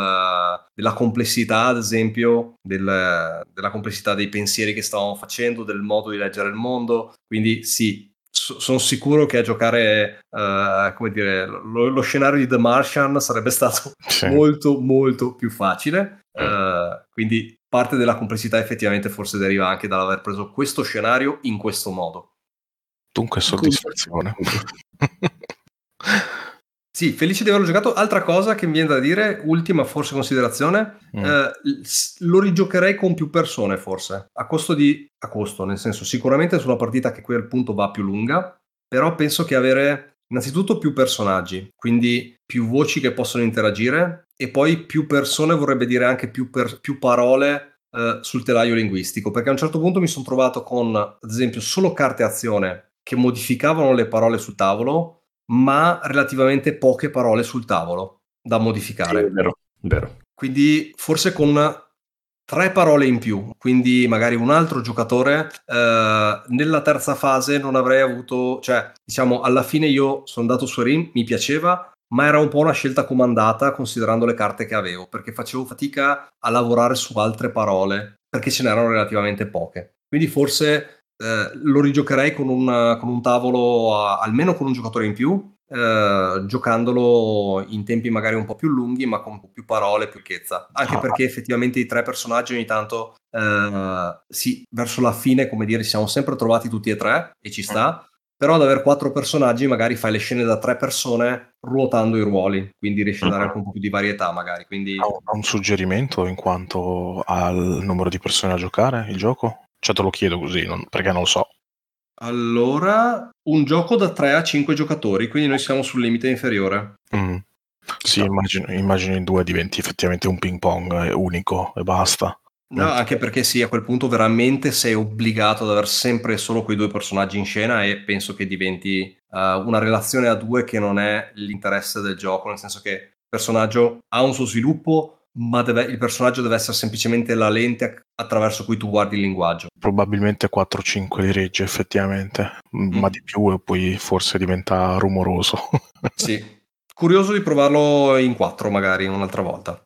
della complessità, ad esempio, del, della complessità dei pensieri che stavamo facendo, del modo di leggere il mondo. Quindi sì, sono sicuro che a giocare, uh, come dire, lo, lo, scenario di The Martian sarebbe stato sì. molto, molto più facile. Uh, quindi parte della complessità effettivamente forse deriva anche dall'aver preso questo scenario in questo modo. Dunque soddisfazione. Sì, felice di averlo giocato. Altra cosa che mi viene da dire, ultima forse considerazione, mm. eh, lo rigiocherei con più persone forse, a costo di... a costo, nel senso sicuramente su una partita che qui al punto va più lunga, però penso che avere innanzitutto più personaggi, quindi più voci che possono interagire e poi più persone vorrebbe dire anche più, per, più parole eh, sul telaio linguistico, perché a un certo punto mi sono trovato con, ad esempio, solo carte azione che modificavano le parole sul tavolo, ma relativamente poche parole sul tavolo da modificare. Sì, vero, vero. Quindi forse con tre parole in più, quindi magari un altro giocatore eh, nella terza fase non avrei avuto, cioè diciamo alla fine io sono andato su Rim, mi piaceva, ma era un po' una scelta comandata considerando le carte che avevo, perché facevo fatica a lavorare su altre parole, perché ce n'erano relativamente poche. Quindi forse eh, lo rigiocherei con un, con un tavolo a, almeno con un giocatore in più, eh, giocandolo in tempi magari un po' più lunghi, ma con più parole, più ricchezza. Anche ah. perché effettivamente i tre personaggi ogni tanto, eh, sì, verso la fine, come dire, ci siamo sempre trovati tutti e tre e ci sta. Mm. Però ad avere quattro personaggi magari fai le scene da tre persone ruotando i ruoli, quindi riesci a dare anche un po' più di varietà magari. Quindi... Ha un suggerimento in quanto al numero di persone a giocare il gioco? Cioè te lo chiedo così, non, perché non lo so. Allora, un gioco da 3 a 5 giocatori, quindi noi siamo sul limite inferiore. Mm. Sì, immagino, immagino in due diventi effettivamente un ping pong unico e basta. No, anche perché sì, a quel punto veramente sei obbligato ad avere sempre solo quei due personaggi in scena e penso che diventi uh, una relazione a due che non è l'interesse del gioco, nel senso che il personaggio ha un suo sviluppo, ma deve, il personaggio deve essere semplicemente la lente attraverso cui tu guardi il linguaggio. Probabilmente 4-5 li regge effettivamente, mm. ma di più e poi forse diventa rumoroso. sì, curioso di provarlo in 4 magari un'altra volta.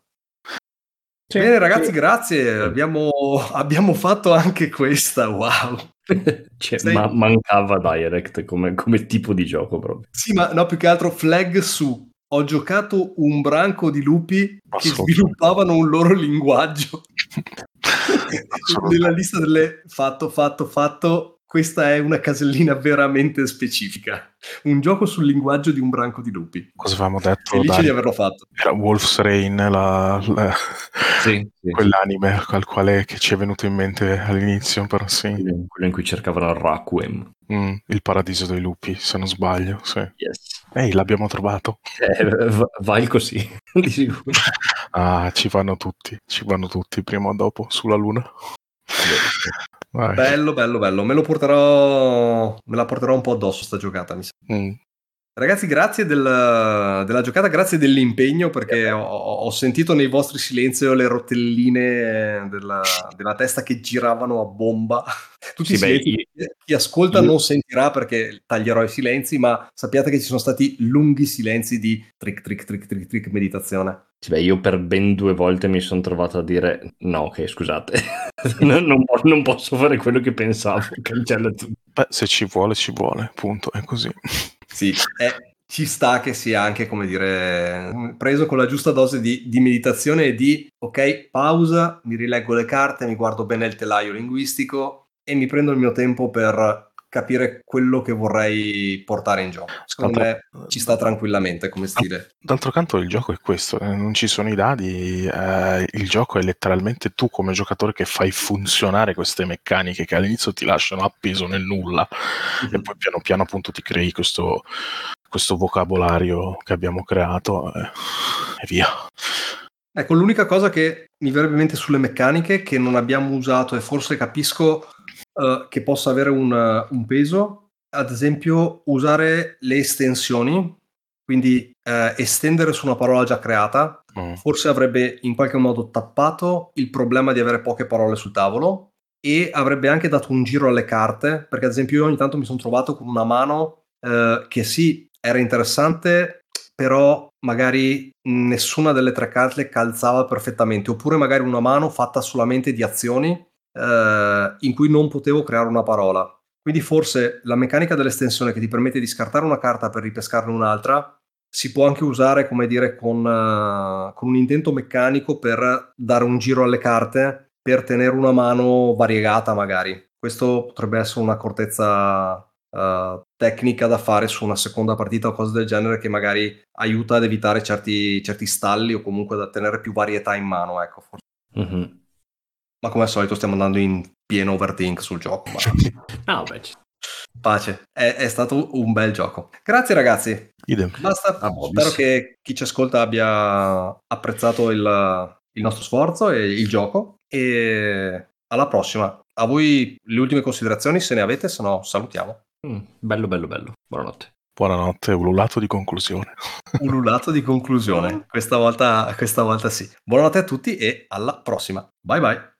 Sì, Bene ragazzi, sì. grazie, abbiamo, abbiamo, fatto anche questa, wow. cioè, Sei... ma- mancava Direct come, come tipo di gioco proprio. Sì, ma no, più che altro flag su ho giocato un branco di lupi che sviluppavano un loro linguaggio. Nella lista delle fatto, fatto, fatto, questa è una casellina veramente specifica. Un gioco sul linguaggio di un branco di lupi. Cosa avevamo detto? Felice di averlo fatto. Era Wolf's Rain, la, la... Sì, sì. quell'anime al quale ci è venuto in mente all'inizio, però sì. Quello in cui cercavano il Raquem. Mm, il paradiso dei lupi, se non sbaglio, sì. Yes. Ehi, l'abbiamo trovato. Eh, vai così, di sicuro. ah, ci vanno tutti, ci vanno tutti prima o dopo sulla luna. Vai. Bello, bello, bello. Me lo porterò. Me la porterò un po' addosso sta giocata, mi sa. Mm. Ragazzi, grazie del, della giocata, grazie dell'impegno perché ho, ho, sentito nei vostri silenzi le rotelline della, della, testa che giravano a bomba. Tutti sì, beh, io... chi ascolta io... non sentirà perché taglierò i silenzi, ma sappiate che ci sono stati lunghi silenzi di trick, trick, trick, trick, trick, meditazione. Sì, beh, io per ben due volte mi sono trovato a dire no, ok, scusate, non, non, non, posso fare quello che pensavo, cancella tutto. Beh, se ci vuole, ci vuole, punto, è così. Sì, è, ci sta che sia anche, come dire, preso con la giusta dose di, di, meditazione e di, ok, pausa, mi rileggo le carte, mi guardo bene il telaio linguistico e mi prendo il mio tempo per capire quello che vorrei portare in gioco. Secondo D'altro... me ci sta tranquillamente come stile. D'altro canto il gioco è questo, eh, non ci sono i dadi, eh, il gioco è letteralmente tu come giocatore che fai funzionare queste meccaniche che all'inizio ti lasciano appeso nel nulla mm-hmm. e poi piano piano appunto ti crei questo, questo vocabolario che abbiamo creato eh, e via. Ecco, l'unica cosa che mi verrebbe in mente sulle meccaniche che non abbiamo usato e forse capisco uh, che possa avere un, un, peso, ad esempio usare le estensioni, quindi uh, estendere su una parola già creata, mm. forse avrebbe in qualche modo tappato il problema di avere poche parole sul tavolo e avrebbe anche dato un giro alle carte, perché ad esempio io ogni tanto mi sono trovato con una mano uh, che sì, era interessante, però magari nessuna delle tre carte calzava perfettamente, oppure magari una mano fatta solamente di azioni eh, in cui non potevo creare una parola. Quindi forse la meccanica dell'estensione che ti permette di scartare una carta per ripescarne un'altra si può anche usare, come dire, con, uh, con un intento meccanico per dare un giro alle carte per tenere una mano variegata magari. Questo potrebbe essere un'accortezza uh, tecnica da fare su una seconda partita o cose del genere che magari aiuta ad evitare certi, certi stalli o comunque da tenere più varietà in mano. Ecco. Mm-hmm. Ma come al solito stiamo andando in pieno overthink sul gioco. no, beh. Pace, è, è, stato un bel gioco. Grazie ragazzi. Idem. Basta. Ah, Spero che chi ci ascolta abbia apprezzato il, il nostro sforzo e il gioco. E alla prossima. A voi le ultime considerazioni, se ne avete, se no salutiamo. Mm, bello, bello, bello. Buonanotte. Buonanotte, ululato di conclusione. ululato di conclusione. Questa volta, questa volta sì. Buonanotte a tutti e alla prossima. Bye bye.